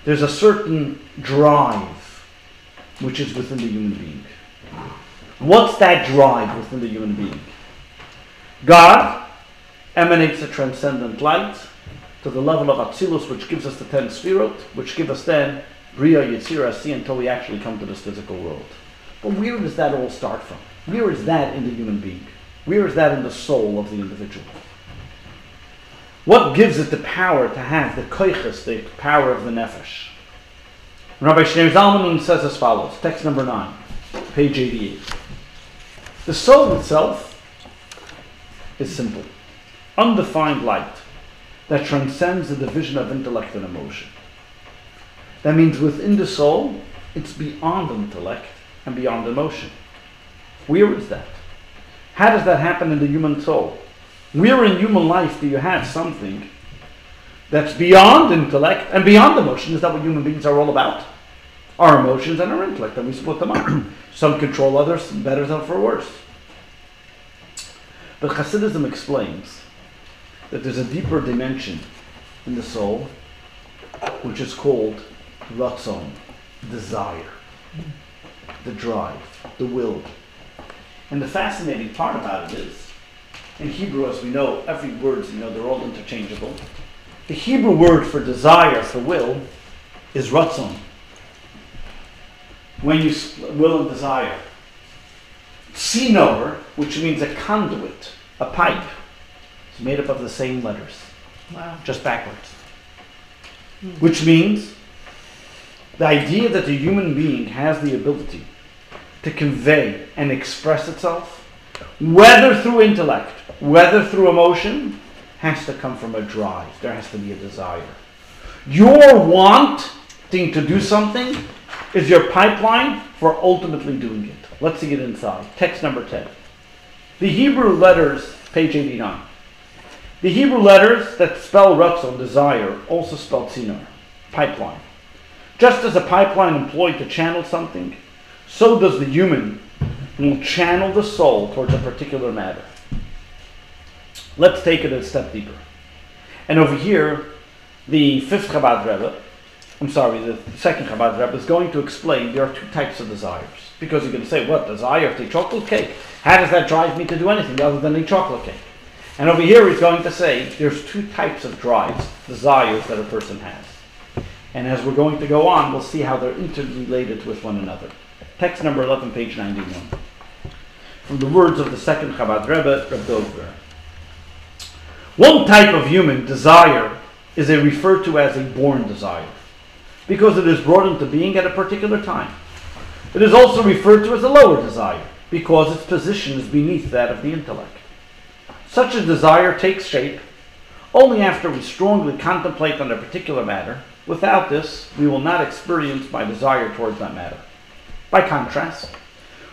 There's a certain drive which is within the human being. What's that drive within the human being? God emanates a transcendent light to the level of Atzilus, which gives us the ten Sfirot, which give us then Bria, Yetzirah, See until we actually come to this physical world. But where does that all start from? Where is that in the human being? Where is that in the soul of the individual? What gives it the power to have the koiches, the power of the nefesh? Rabbi Schneur Zalman says as follows, text number 9, page 88. The soul itself is simple undefined light that transcends the division of intellect and emotion. That means within the soul, it's beyond intellect and beyond emotion. Where is that? How does that happen in the human soul? Where in human life do you have something that's beyond intellect and beyond emotion? Is that what human beings are all about? Our emotions and our intellect, and we split them up. *clears throat* Some control others better, than for worse. But Hasidism explains that there's a deeper dimension in the soul, which is called ratzon, desire, the drive, the will. And the fascinating part about it is, in Hebrew, as we know, every word, you know, they're all interchangeable. The Hebrew word for desire, for will, is ratzon. When you will and desire. Tzinor, which means a conduit, a pipe made up of the same letters, Wow. just backwards. Hmm. Which means the idea that the human being has the ability to convey and express itself, whether through intellect, whether through emotion, has to come from a drive. There has to be a desire. Your wanting to do something is your pipeline for ultimately doing it. Let's see it inside. Text number 10. The Hebrew letters, page 89. The Hebrew letters that spell Ratzon, desire, also spell Tzinor, pipeline. Just as a pipeline employed to channel something, so does the human will channel the soul towards a particular matter. Let's take it a step deeper. And over here, the fifth Chabad Rebbe, I'm sorry, the second Chabad Rebbe is going to explain there are two types of desires. Because you can say, what, desire to eat chocolate cake? How does that drive me to do anything other than eat chocolate cake? And over here he's going to say there's two types of drives, desires that a person has. And as we're going to go on, we'll see how they're interrelated with one another. Text number 11, page 91. From the words of the second Chabad Rebbe, Reb. One type of human desire is a referred to as a born desire, because it is brought into being at a particular time. It is also referred to as a lower desire, because its position is beneath that of the intellect. Such a desire takes shape only after we strongly contemplate on a particular matter. Without this, we will not experience my desire towards that matter. By contrast,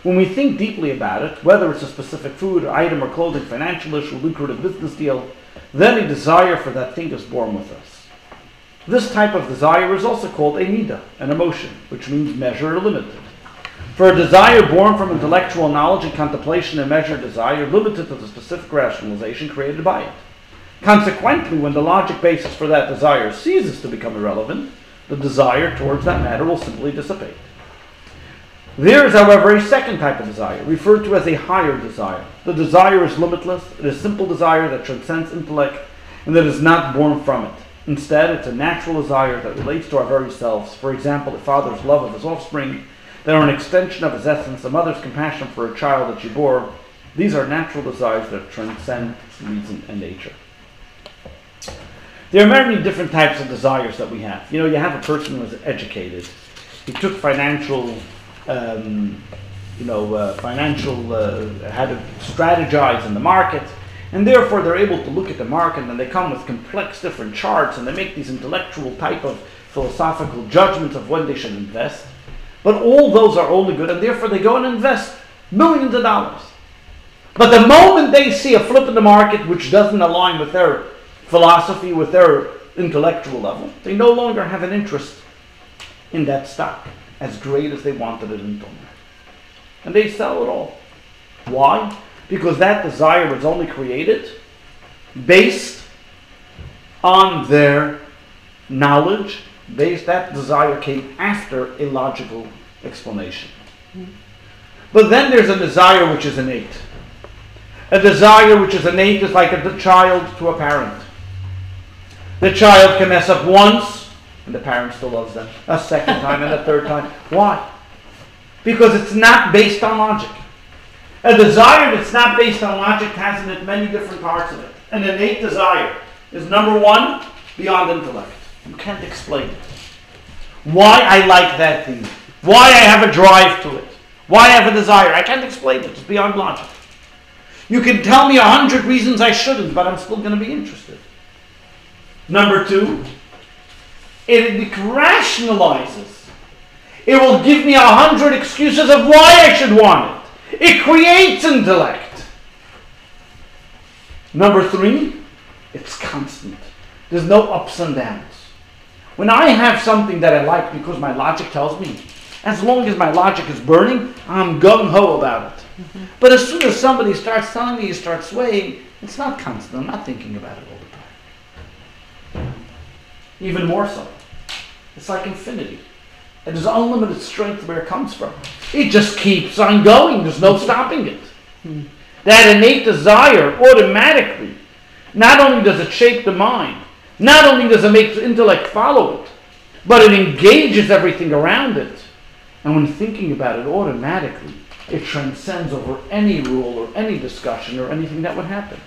when we think deeply about it, whether it's a specific food, or item, or clothing, financial issue, lucrative business deal, then a desire for that thing is born with us. This type of desire is also called a nida, an emotion, which means measured or limited. For a desire born from intellectual knowledge and contemplation, a measured desire limited to the specific rationalization created by it. Consequently, when the logic basis for that desire ceases to become irrelevant, the desire towards that matter will simply dissipate. There is, however, a second type of desire, referred to as a higher desire. The desire is limitless, it is simple desire that transcends intellect, and that is not born from it. Instead, it's a natural desire that relates to our very selves. For example, a father's love of his offspring, that are an extension of his essence, a mother's compassion for a child that she bore. These are natural desires that transcend reason and nature. There are many different types of desires that we have. You know, you have a person who is educated. He took financial, um, you know, uh, financial, uh, had to strategize in the market, and therefore they're able to look at the market and they come with complex different charts and they make these intellectual type of philosophical judgments of when they should invest. But all those are only good, and therefore they go and invest millions of dollars. But the moment they see a flip in the market which doesn't align with their philosophy, with their intellectual level. They no longer have an interest in that stock as great as they wanted it in Tomer. And they sell it all. Why? Because that desire was only created based on their knowledge, based that desire came after a logical explanation. But then there's a desire which is innate. A desire which is innate is like a child to a parent. The child can mess up once, and the parent still loves them. A second *laughs* time and a third time. Why? Because it's not based on logic. A desire that's not based on logic has in it many different parts of it. An innate desire is number one, beyond intellect. You can't explain it. Why I like that thing. Why I have a drive to it. Why I have a desire. I can't explain it. It's beyond logic. You can tell me a hundred reasons I shouldn't, but I'm still going to be interested. Number two, it rationalizes. It will give me a hundred excuses of why I should want it. It creates intellect. Number three, it's constant. There's no ups and downs. When I have something that I like because my logic tells me, as long as my logic is burning, I'm gung ho about it. Mm-hmm. But as soon as somebody starts telling me you start swaying, it's not constant. I'm not thinking about it all the time. Even more so. It's like infinity. It is unlimited strength where it comes from. It just keeps on going. There's no stopping it. That innate desire automatically, not only does it shape the mind, not only does it make the intellect follow it, but it engages everything around it. And when thinking about it automatically, it transcends over any rule or any discussion or anything that would happen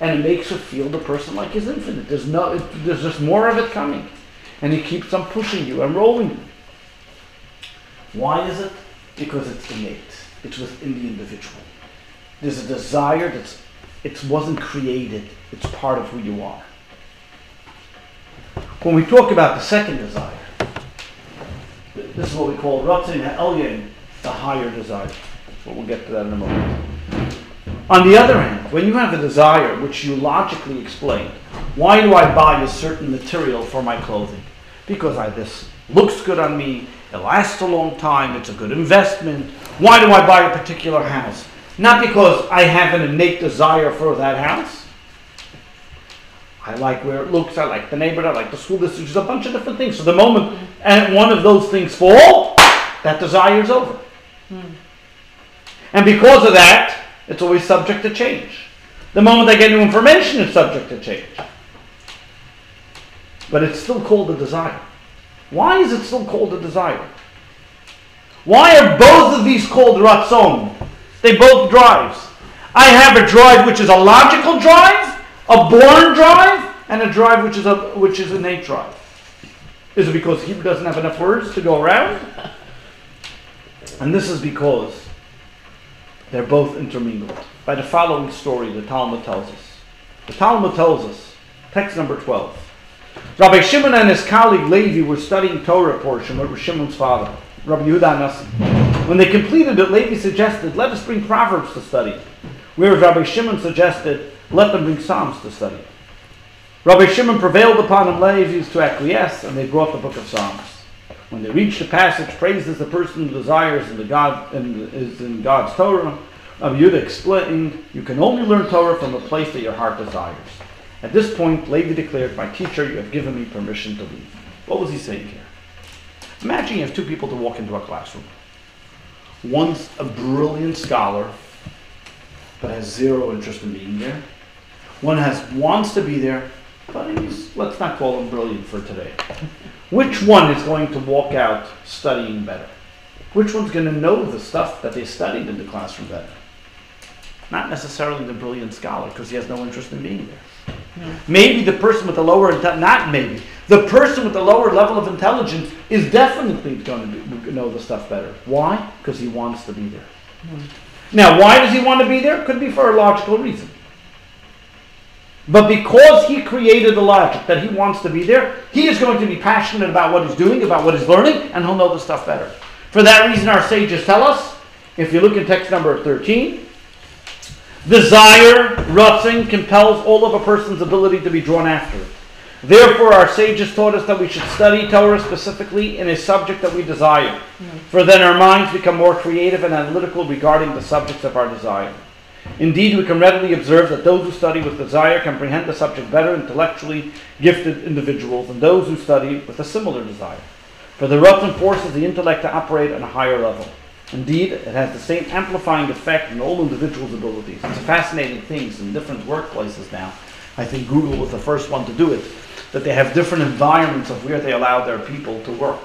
and it makes you feel the person like is infinite. There's no, it, there's just more of it coming, and it keeps on pushing you and rolling you. Why is it? Because it's innate. It's within the individual. There's a desire that's it wasn't created. It's part of who you are. When we talk about the second desire, this is what we call Ratzon Ha'elyon, the higher desire. But we'll get to that in a moment. On the other hand, when you have a desire which you logically explain, why do I buy a certain material for my clothing? Because I, this looks good on me, it lasts a long time, it's a good investment. Why do I buy a particular house? Not because I have an innate desire for that house. I like where it looks, I like the neighborhood, I like the school district, there's a bunch of different things. So the moment and one of those things fall, that desire is over. Mm. And because of that, it's always subject to change. The moment I get new information, it's subject to change. But it's still called a desire. Why is it still called a desire? Why are both of these called ratzon? They both drives. I have a drive which is a logical drive, a born drive, and a drive which is a which is innate drive. Is it because Hebrew doesn't have enough words to go around? And this is because they're both intermingled. By the following story, the Talmud tells us. The Talmud tells us Text number 12. Rabbi Shimon and his colleague Levi were studying Torah portion with Shimon's father, Rabbi Yehuda Nasi. When they completed it, Levi suggested, let us bring Proverbs to study. Whereas Rabbi Shimon suggested, let them bring Psalms to study. Rabbi Shimon prevailed upon him Levi's to acquiesce, and they brought the book of Psalms. When they reached the passage, praises the person who desires in the God and is in God's Torah. Rabbi Yehuda explained, you can only learn Torah from a place that your heart desires. At this point, Levi declared, My teacher, you have given me permission to leave. What was he saying here? Imagine you have two people to walk into a classroom. One's a brilliant scholar, but has zero interest in being there. One has wants to be there, but he's let's not call him brilliant for today. Which one is going to walk out studying better? Which one's going to know the stuff that they studied in the classroom better? Not necessarily the brilliant scholar, because he has no interest in being there. Hmm. Maybe the person with the lower, not maybe, the person with the lower level of intelligence is definitely going to know the stuff better. Why? Because he wants to be there. Hmm. Now, why does he want to be there? Could be for a logical reason. But because he created the logic that he wants to be there, he is going to be passionate about what he's doing, about what he's learning, and he'll know the stuff better. For that reason, our sages tell us, if you look in text number 13, Desire, ratzon, compels all of a person's ability to be drawn after it. Therefore, our sages taught us that we should study Torah specifically in a subject that we desire, mm. for then our minds become more creative and analytical regarding the subjects of our desire. Indeed, we can readily observe that those who study with desire comprehend the subject better intellectually gifted individuals than those who study with a similar desire. For the Ratzon forces the intellect to operate on a higher level. Indeed, it has the same amplifying effect in all individuals' abilities. It's a fascinating thing in different workplaces now. I think Google was the first one to do it, that they have different environments of where they allow their people to work,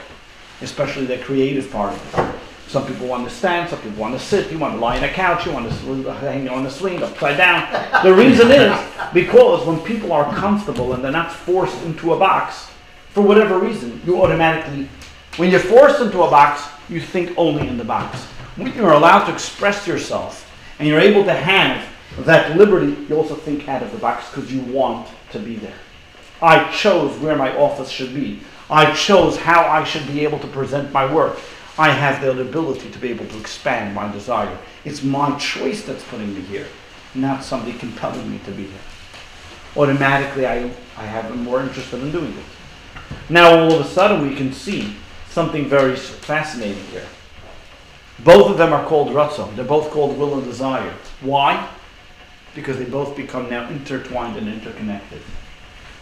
especially their creative part of it. Some people want to stand, some people want to sit, you want to lie on a couch, you want to hang on a swing upside down. The reason is because when people are comfortable and they're not forced into a box, for whatever reason, you automatically, when you're forced into a box, you think only in the box. When you're allowed to express yourself and you're able to have that liberty, you also think out of the box because you want to be there. I chose where my office should be. I chose how I should be able to present my work. I have the ability to be able to expand my desire. It's my choice that's putting me here, not somebody compelling me to be here. Automatically, I, I have more interested in doing it. Now, all of a sudden, we can see something very fascinating here. Both of them are called ratzon. They're both called will and desire. Why? Because they both become now intertwined and interconnected.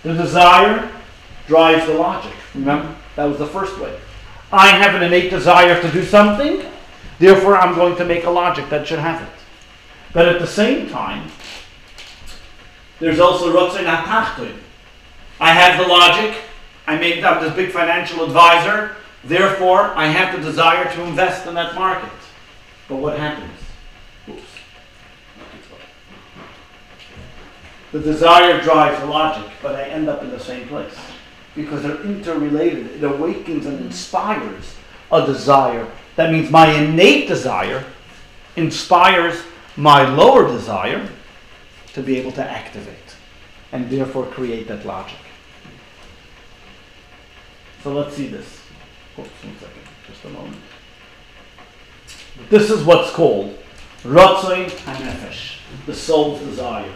The desire drives the logic. Remember? That was the first way. I have an innate desire to do something, therefore I'm going to make a logic that should have it. But at the same time, there's also ratzon atachtoin. I have the logic. I make up this big financial advisor. Therefore, I have the desire to invest in that market. But what happens? Oops. The desire drives the logic, but I end up in the same place. Because they're interrelated. It awakens and inspires a desire. That means my innate desire inspires my lower desire to be able to activate and therefore create that logic. So let's see this. Oops, one second, just a moment. This is what's called Ratzoi HaNefesh, the soul's desire.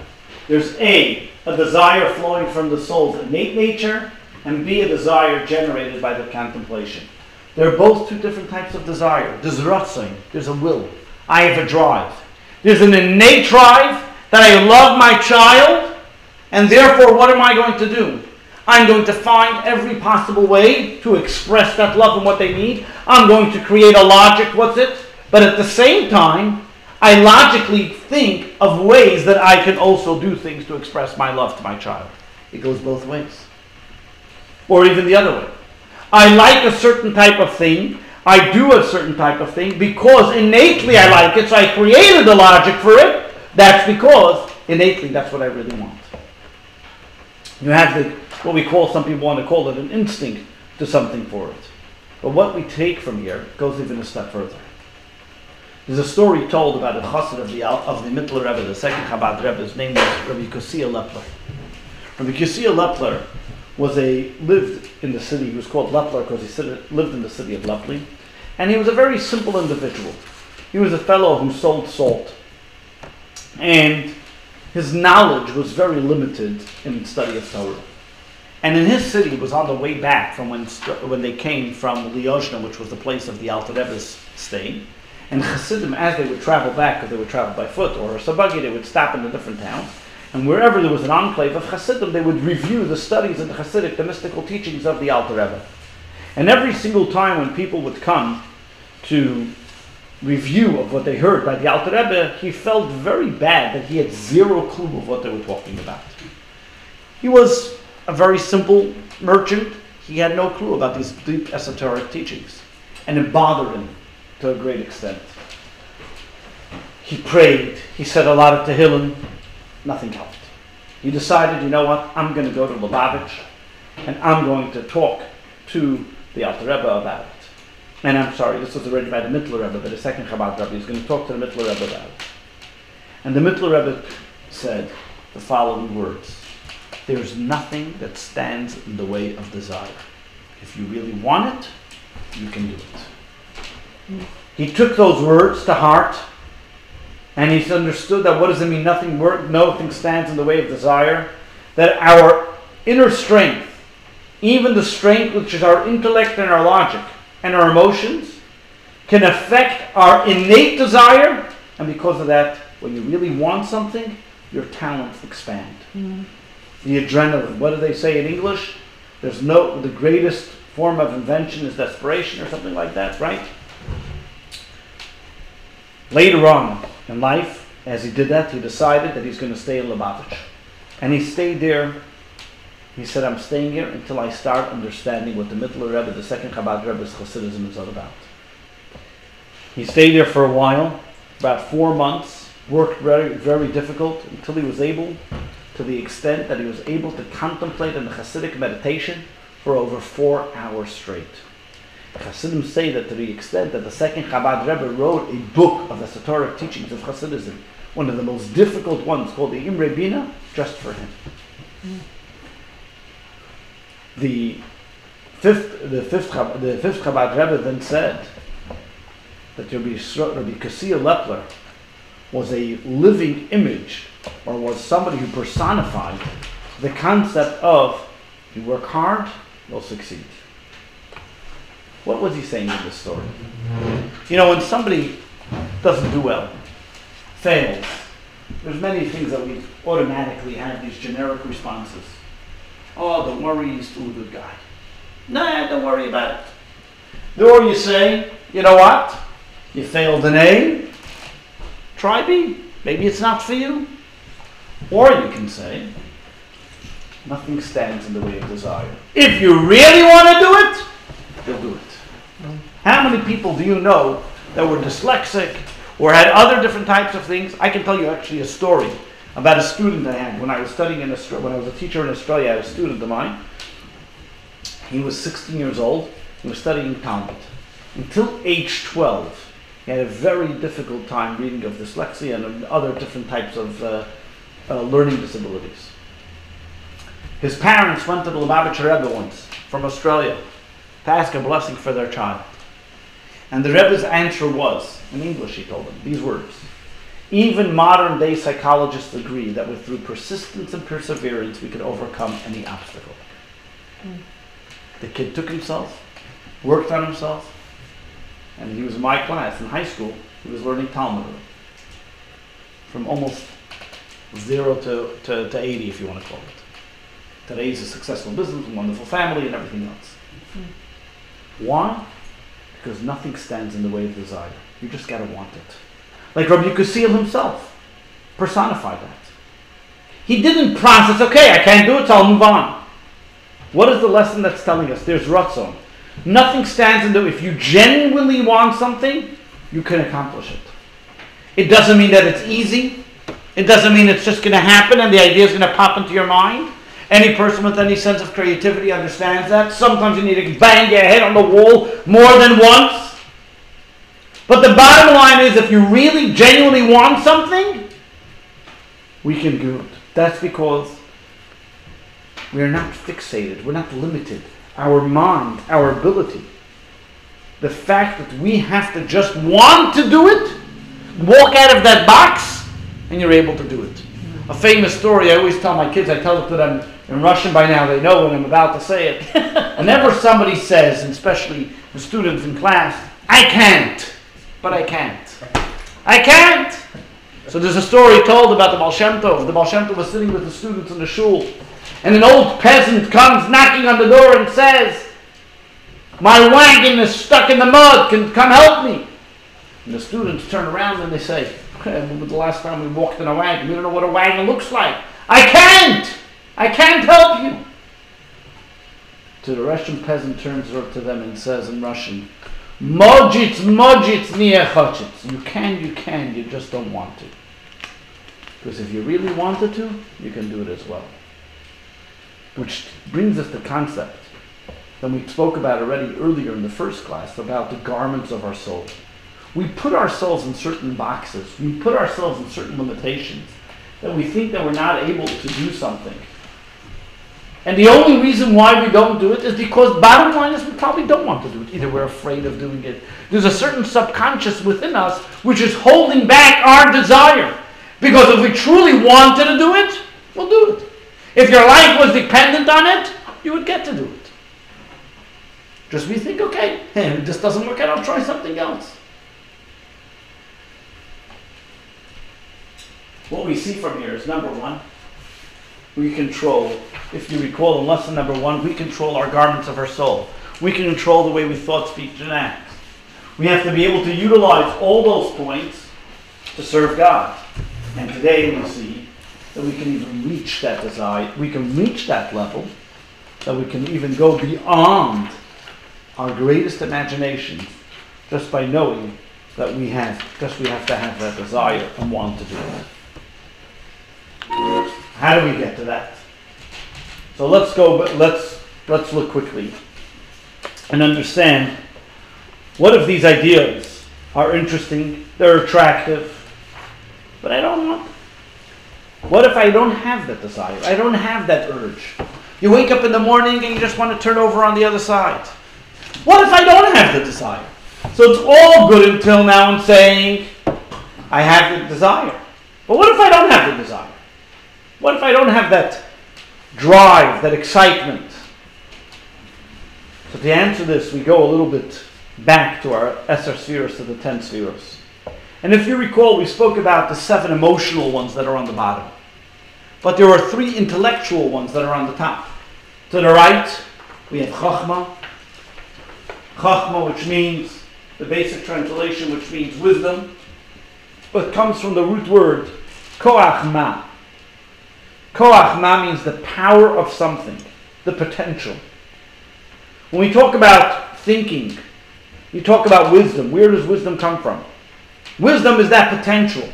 There's A, a desire flowing from the soul's innate nature, and B, a desire generated by the contemplation. They're both two different types of desire. There's Ratzoi, there's a will. I have a drive. There's an innate drive that I love my child, and therefore, what am I going to do? I'm going to find every possible way to express that love and what they need. I'm going to create a logic, what's it? But at the same time, I logically think of ways that I can also do things to express my love to my child. It goes both ways. Or even the other way. I like a certain type of thing. I do a certain type of thing because innately I like it, so I created the logic for it. That's because innately that's what I really want. You have the what we call, some people want to call it an instinct to something for it. But what we take from here goes even a step further. There's a story told about a chassid of the, of the Mittler Rebbe, the second Chabad Rebbe. His name was Rabbi Kosia Lepler. Rabbi Yossi Lepler was a lived in the city. He was called Lepler because he lived in the city of Lepli, and he was a very simple individual. He was a fellow who sold salt, and his knowledge was very limited in study of Torah. And in his city, was on the way back from when, when they came from Liozna, which was the place of the Alter Rebbe's stay. And Chassidim, as they would travel back, because they would travel by foot or a sabagi, they would stop in the different towns. And wherever there was an enclave of Chassidim, they would review the studies of the Chassidic, the mystical teachings of the Alter Rebbe. And every single time when people would come to review of what they heard by the Alter Rebbe, he felt very bad that he had zero clue of what they were talking about. He was a very simple merchant. He had no clue about these deep esoteric teachings. And it bothered him to a great extent. He prayed. He said a lot of Tehillim. Nothing helped. He decided, you know what, I'm going to go to Lubavitch and I'm going to talk to the Alter Rebbe about it. And I'm sorry, this was already by the Mittler Rebbe, but the second Chabad Rebbe. is going to talk to the Mittler Rebbe about it. And the Mittler Rebbe said the following words There's nothing that stands in the way of desire. If you really want it, you can do it. He took those words to heart and he understood that what does it mean? Nothing, nothing stands in the way of desire. That our inner strength, even the strength which is our intellect and our logic, and our emotions can affect our innate desire, and because of that, when you really want something, your talents expand. Mm-hmm. The adrenaline. What do they say in English? There's no the greatest form of invention is desperation or something like that, right? Later on in life, as he did that, he decided that he's going to stay in Lubavitch. And he stayed there he said, I'm staying here until I start understanding what the Mittler Rebbe, the second Chabad Rebbe's Hasidism is all about. He stayed there for a while, about four months, worked very, very difficult until he was able, to the extent that he was able to contemplate in the Hasidic meditation for over four hours straight. The Hasidim say that to the extent that the second Chabad Rebbe wrote a book of the Satoric teachings of Hasidism, one of the most difficult ones called the Imre Bina, just for him. The fifth, the fifth, the fifth Chabad Rebbe then said that Rabbi, Rabbi Kassia Lepler was a living image, or was somebody who personified the concept of you work hard, you'll succeed. What was he saying in this story? You know, when somebody doesn't do well, fails, there's many things that we automatically have these generic responses. Oh, don't worry, he's still a good guy. Nah, don't worry about it. Or you say, you know what? You failed an A, try B. Maybe it's not for you. Or you can say, nothing stands in the way of desire. If you really want to do it, you'll do it. How many people do you know that were dyslexic or had other different types of things? I can tell you actually a story about a student I had when I was studying in Australia, when I was a teacher in Australia, I had a student of mine. He was 16 years old. He was studying Talmud. Until age 12, he had a very difficult time reading of dyslexia and other different types of uh, uh, learning disabilities. His parents went to the Lubavitcher Rebbe once from Australia to ask a blessing for their child. And the Rebbe's answer was, in English he told them, these words. Even modern day psychologists agree that with through persistence and perseverance we can overcome any obstacle. Mm. The kid took himself, worked on himself, and he was in my class in high school. He was learning Talmud from almost zero to, to, to 80, if you want to call it. Today he's a successful business, a wonderful family, and everything else. Mm. Why? Because nothing stands in the way of desire. You just got to want it. Like Rabbi Yekusiel himself personified that. He didn't process, okay, I can't do it, so I'll move on. What is the lesson that's telling us? There's Ratzon. Nothing stands in the way. If you genuinely want something, you can accomplish it. It doesn't mean that it's easy. It doesn't mean it's just going to happen and the idea is going to pop into your mind. Any person with any sense of creativity understands that. Sometimes you need to bang your head on the wall more than once. But the bottom line is if you really genuinely want something, we can do it. That's because We are not fixated. We're not limited. Our mind, our ability, the fact that we have to just want to do it, walk out of that box, and you're able to do it. A famous story I always tell my kids, I tell it to them in Russian by now, they know when I'm about to say it. *laughs* Whenever somebody says, and especially the students in class, I can't, but I can't. I can't! So there's a story told about the Baal Shem Tov. The Baal Shem Tov was sitting with the students in the shul, and an old peasant comes knocking on the door and says, My wagon is stuck in the mud, can come help me. And the students turn around and they say, "Remember the last time we walked in a wagon, we don't know what a wagon looks like. I can't! I can't help you! To the Russian peasant turns over to them and says in Russian, Mojits, mojits, niechotchits. You can, you can, you just don't want to. Because if you really wanted to, you can do it as well. Which brings us to concept that we spoke about already earlier in the first class about the garments of our soul. We put ourselves in certain boxes, we put ourselves in certain limitations that we think that we're not able to do something. And the only reason why we don't do it is because, bottom line is, we probably don't want to do it. Either we're afraid of doing it. There's a certain subconscious within us which is holding back our desire. Because if we truly wanted to do it, we'll do it. If your life was dependent on it, you would get to do it. Just we think, okay, *laughs* if this doesn't work out, I'll try something else. What we see from here is number one, we control, if you recall in lesson number one, we control our garments of our soul. We can control the way we thought, speak, and act. We have to be able to utilize all those points to serve God. And today we see that we can even reach that desire, we can reach that level, that we can even go beyond our greatest imagination just by knowing that we have, just we have to have that desire and want to do it. How do we get to that? So let's go, but let's let's look quickly and understand what if these ideas are interesting, they're attractive, but I don't want. What if I don't have that desire? I don't have that urge. You wake up in the morning and you just want to turn over on the other side. What if I don't have the desire? So it's all good until now I'm saying I have the desire. But what if I don't have the desire? What if I don't have that drive, that excitement? So to answer this, we go a little bit back to our Esser spheres, to the ten spheres. And if you recall, we spoke about the seven emotional ones that are on the bottom. But there are three intellectual ones that are on the top. To the right, we have Chachma. Chachma, which means, the basic translation, which means wisdom. But comes from the root word, Koach Ma. Koach ma means the power of something, the potential. When we talk about thinking, you talk about wisdom. Where does wisdom come from? Wisdom is that potential,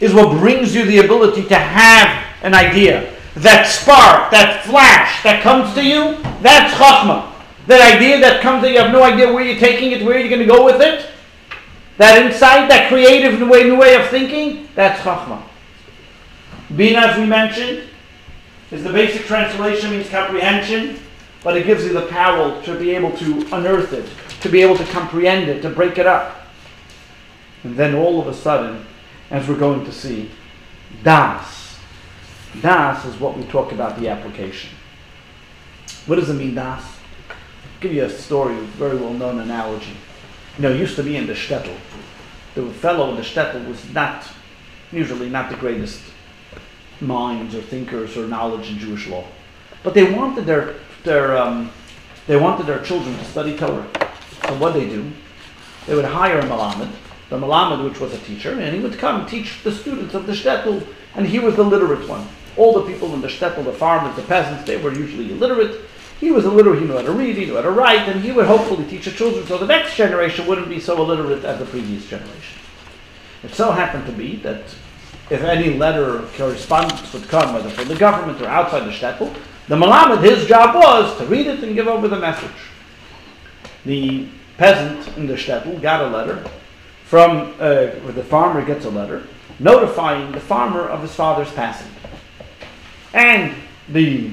is what brings you the ability to have an idea. That spark, that flash that comes to you, that's chachma. That idea that comes that you have no idea where you're taking it, where you're going to go with it. That insight, that creative new way, new way of thinking, that's chachma. Bina, as we mentioned, is the basic translation means comprehension, but it gives you the power to be able to unearth it, to be able to comprehend it, to break it up. And then all of a sudden, as we're going to see, das. Das is what we talk about the application. What does it mean, das? I'll give you a story, a very well known analogy. You know, used to be in the shtetl. The fellow in the shtetl was not, usually not the greatest minds or thinkers or knowledge in Jewish law. But they wanted their, their, um, they wanted their children to study Torah. So what they do, they would hire a Malamed, the Malamed which was a teacher, and he would come teach the students of the shtetl, and he was the literate one. All the people in the shtetl, the farmers, the peasants, they were usually illiterate. He was illiterate, he knew how to read, he knew how to write, and he would hopefully teach the children so the next generation wouldn't be so illiterate as the previous generation. It so happened to be that if any letter or correspondence would come, whether from the government or outside the shtetl, the Malamed, his job was to read it and give over the message. The peasant in the shtetl got a letter from, uh, where the farmer gets a letter, notifying the farmer of his father's passing. And the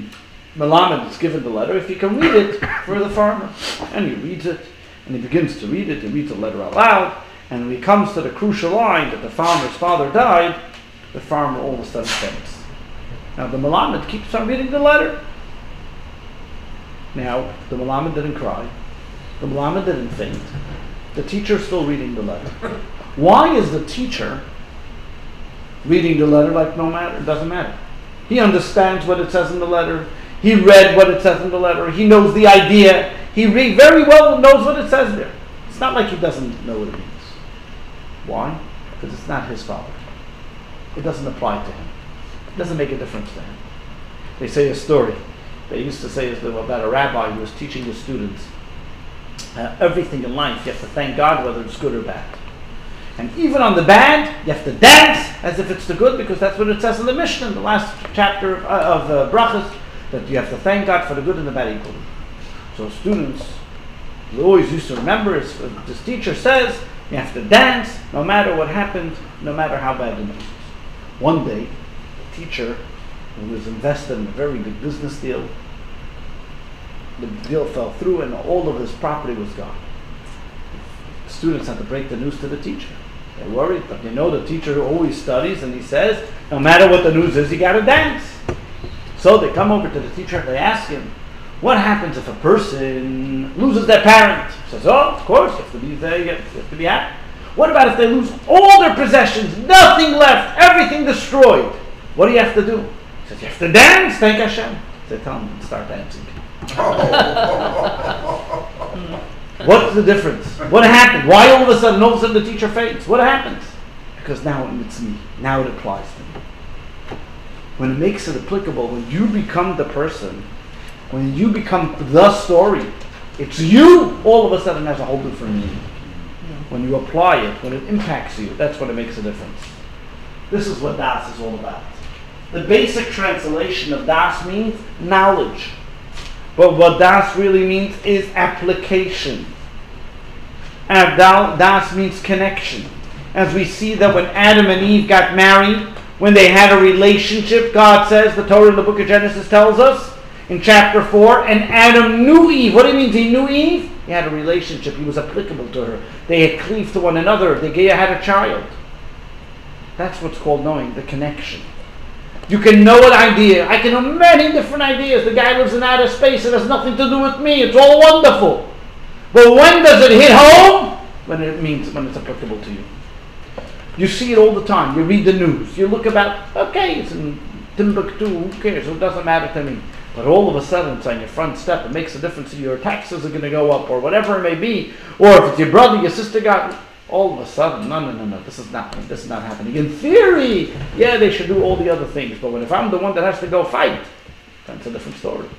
Malamed is given the letter if he can read it for the farmer. And he reads it, and he begins to read it, he reads the letter out loud, and when he comes to the crucial line that the farmer's father died, the farmer all of a sudden faints. Now the Malamed keeps on reading the letter. Now, the Malamed didn't cry. The Malamed didn't faint. The teacher's still reading the letter. Why is the teacher reading the letter like no matter? It doesn't matter. He understands what it says in the letter. He read what it says in the letter. He knows the idea. He re- very well knows what it says there. It's not like he doesn't know what it means. Why? Because it's not his father. It doesn't apply to him. It doesn't make a difference to him. They say a story. They used to say about a rabbi who was teaching his students uh, everything in life you have to thank God whether it's good or bad. And even on the bad, you have to dance as if it's the good because that's what it says in the Mishnah, in the last chapter of, uh, of uh, Brachas, that you have to thank God for the good and the bad equally. So students always used to remember, this teacher says, you have to dance no matter what happened, no matter how bad the news is. One day, the teacher, who was invested in a very big business deal, the deal fell through and all of his property was gone. The students had to break the news to the teacher. They're worried, but you know the teacher always studies and he says, no matter what the news is, you gotta dance. So they come over to the teacher and they ask him, what happens if a person loses their parent? He says, oh, of course, you have to be there, you have to be happy. What about if they lose all their possessions, nothing left, everything destroyed? What do you have to do? He says, you have to dance, thank Hashem. They tell him to start dancing. *laughs* What's the difference? What happened? Why all of a sudden, all of a sudden the teacher fades? What happens? Because now it's me. Now it applies to me. When it makes it applicable, when you become the person, when you become the story, it's you all of a sudden has a whole different meaning. When you apply it, when it impacts you, that's when it makes a difference. This is what Das is all about. The basic translation of Das means knowledge. But what das really means is application. And das means connection. As we see that when Adam and Eve got married, when they had a relationship, God says, the Torah in the book of Genesis tells us in chapter 4, and Adam knew Eve. What do you mean he knew Eve? He had a relationship. He was applicable to her. They had cleaved to one another. They had a child. That's what's called knowing, the connection. You can know an idea. I can know many different ideas. The guy lives in outer space. It has nothing to do with me. It's all wonderful. But when does it hit home? When it means when it's applicable to you. You see it all the time. You read the news. You look about, okay, it's in Timbuktu. Who cares? It doesn't matter to me. But all of a sudden, it's on your front step. It makes a difference. If your taxes are going to go up, or whatever it may be. Or if it's your brother, your sister got all of a sudden, no, no, no, no, this is not, this is not happening. In theory, yeah, they should do all the other things, but when if I'm the one that has to go fight, that's a different story.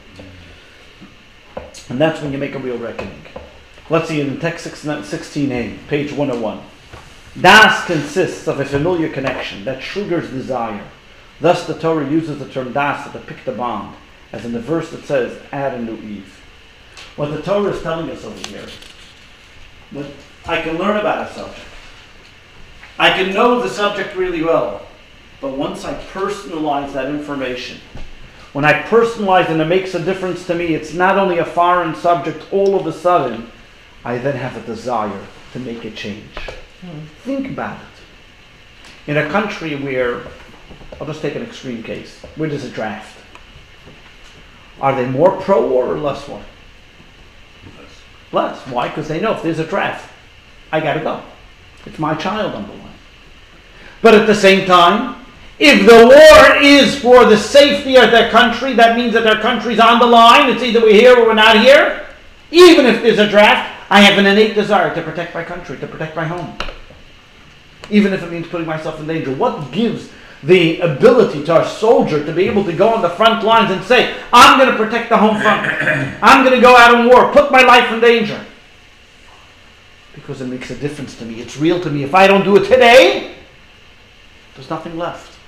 And that's when you make a real reckoning. Let's see in text 16a, page 101. Das consists of a familiar connection that triggers desire. Thus, the Torah uses the term das to depict the bond, as in the verse that says, Adam knew Eve. What the Torah is telling us over here, what I can learn about a subject. I can know the subject really well. But once I personalize that information, when I personalize and it makes a difference to me, it's not only a foreign subject, all of a sudden, I then have a desire to make a change. Mm. Think about it. In a country where, I'll just take an extreme case, where there's a draft. Are they more pro war or less war? Less. Less. Why? Because they know if there's a draft, I got to go. It's my child on the line. But at the same time, if the war is for the safety of their country, that means that their country's on the line. It's either we're here or we're not here. Even if there's a draft, I have an innate desire to protect my country, to protect my home. Even if it means putting myself in danger. What gives the ability to our soldier to be able to go on the front lines and say, I'm going to protect the home front. *clears throat* I'm going to go out in war, put my life in danger because it makes a difference to me. It's real to me. If I don't do it today, there's nothing left.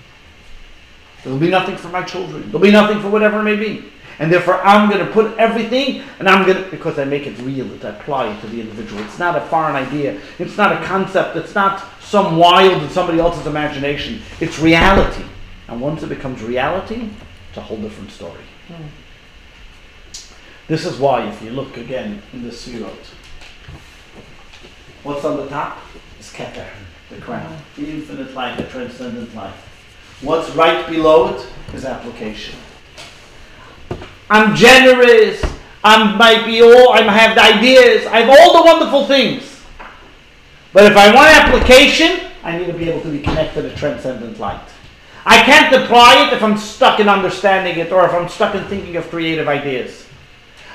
There'll be nothing for my children. There'll be nothing for whatever it may be. And therefore, I'm going to put everything, and I'm going to, because I make it real, that I apply it to the individual. It's not a foreign idea. It's not a concept. It's not some wild in somebody else's imagination. It's reality. And once it becomes reality, it's a whole different story. Mm. This is why, if you look again in the Sirot, what's on the top is Keter, the crown, the infinite light, the transcendent light. What's right below it is application. I'm generous. I might be all. I have the ideas. I have all the wonderful things. But if I want application, I need to be able to be connected to transcendent light. I can't apply it if I'm stuck in understanding it or if I'm stuck in thinking of creative ideas.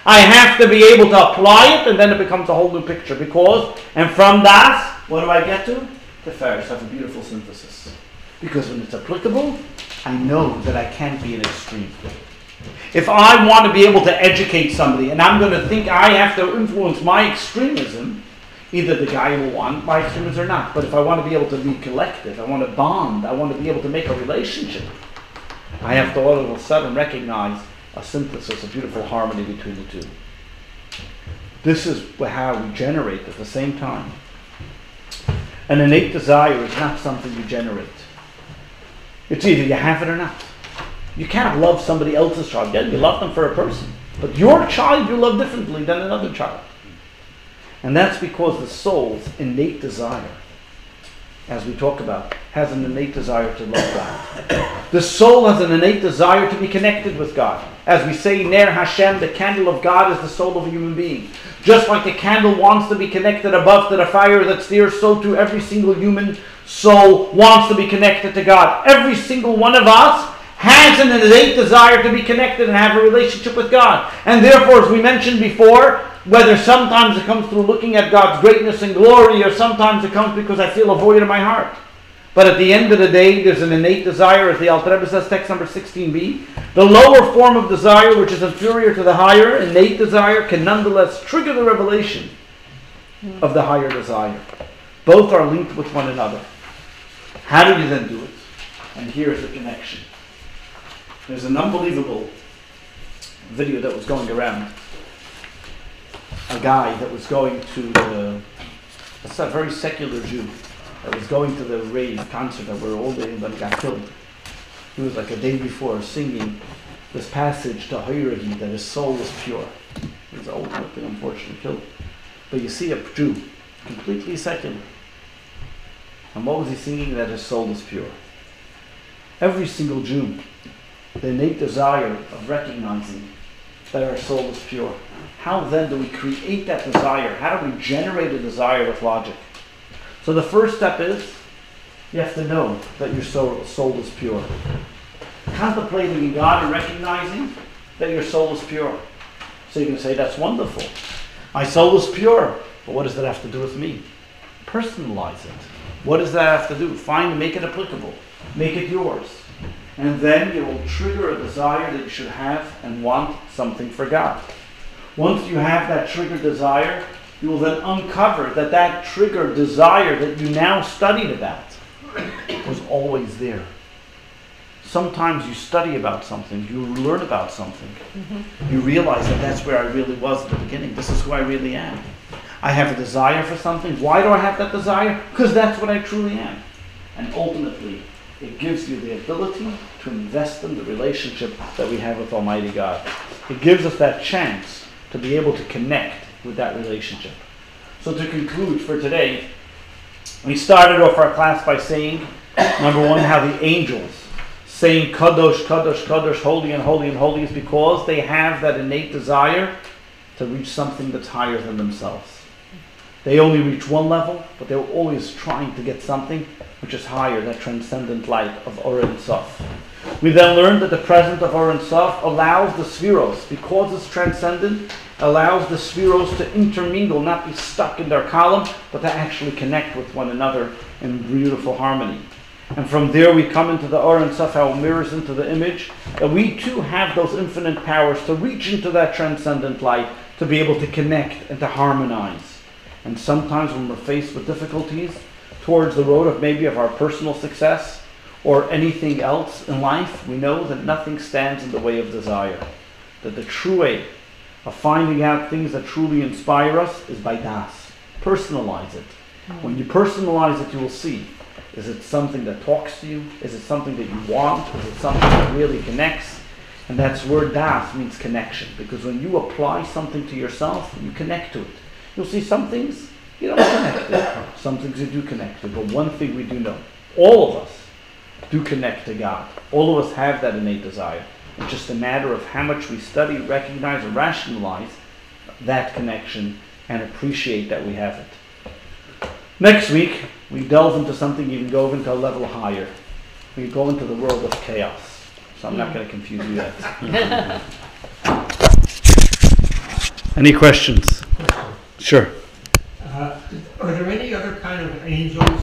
I have to be able to apply it and then it becomes a whole new picture because, and from that, what do I get to? The Ferris have a beautiful synthesis. Because when it's applicable, I know that I can't be an extreme. If I want to be able to educate somebody and I'm going to think I have to influence my extremism, either the guy will want my extremism or not. But if I want to be able to be collective, I want to bond, I want to be able to make a relationship, I have to all of a sudden recognize a synthesis, a beautiful harmony between the two. This is how we generate at the same time. An innate desire is not something you generate. It's either you have it or not. You can't love somebody else's child. Yeah, you love them for a person. But your child you love differently than another child. And that's because the soul's innate desire, as we talked about, has an innate desire to love God. The soul has an innate desire to be connected with God. As we say, Ner Hashem, the candle of God is the soul of a human being. Just like a candle wants to be connected above to the fire that's there, so too every single human soul wants to be connected to God. Every single one of us has an innate desire to be connected and have a relationship with God. And therefore, as we mentioned before, whether sometimes it comes through looking at God's greatness and glory, or sometimes it comes because I feel a void in my heart. But at the end of the day, there's an innate desire, as the Alter Rebbe says, text number 16b. The lower form of desire, which is inferior to the higher, innate desire, can nonetheless trigger the revelation of the higher desire. Both are linked with one another. How do you then do it? And here's the connection. There's an unbelievable video that was going around a guy that was going to the, a very secular Jew, that was going to the rave concert that where all the everybody got killed. He was like a day before singing this passage to Hayrahi that his soul was pure. He was ultimately unfortunately killed. But you see a Jew, completely secular. And what was he singing? That his soul was pure. Every single Jew, the innate desire of recognizing that our soul is pure how then do we create that desire? How do we generate a desire with logic? So the first step is you have to know that your soul, soul is pure. Contemplating in God and recognizing that your soul is pure. So you can say, that's wonderful. My soul is pure. But what does that have to do with me? Personalize it. What does that have to do? Find, make it applicable. Make it yours. And then you will trigger a desire that you should have and want something for God. Once you have that triggered desire, you will then uncover that that triggered desire that you now studied about was always there. Sometimes you study about something, you learn about something, mm-hmm. you realize that that's where I really was at the beginning. This is who I really am. I have a desire for something. Why do I have that desire? Because that's what I truly am. And ultimately, it gives you the ability to invest in the relationship that we have with Almighty God. It gives us that chance to be able to connect with that relationship. So to conclude for today, we started off our class by saying, number one, how the angels saying Kadosh, Kadosh, Kadosh, holy and holy and holy is because they have that innate desire to reach something that's higher than themselves. They only reach one level, but they're always trying to get something which is higher, that transcendent light of Or Ein Sof. We then learned that the presence of Ein Sof allows the sefiros, because it's transcendent, allows the sefiros to intermingle, not be stuck in their column, but to actually connect with one another in beautiful harmony. And from there we come into the Or Ein Sof, how it mirrors into the image, that we too have those infinite powers to reach into that transcendent light, to be able to connect and to harmonize. And sometimes when we're faced with difficulties towards the road of maybe of our personal success, or anything else in life, we know that nothing stands in the way of desire. That the true way of finding out things that truly inspire us is by das. Personalize it. Mm. When you personalize it, you will see. Is it something that talks to you? Is it something that you want? Is it something that really connects? And that's where das means connection. Because when you apply something to yourself, you connect to it. You'll see some things you don't connect to, some things you do connect to. But one thing we do know all of us do connect to God. All of us have that innate desire. It's just a matter of how much we study, recognize, and rationalize that connection and appreciate that we have it. Next week, we delve into something even go into a level higher. We go into the world of chaos. So I'm not going to confuse you yet. *laughs* Any questions? Sure. Uh, Are there any other kind of angels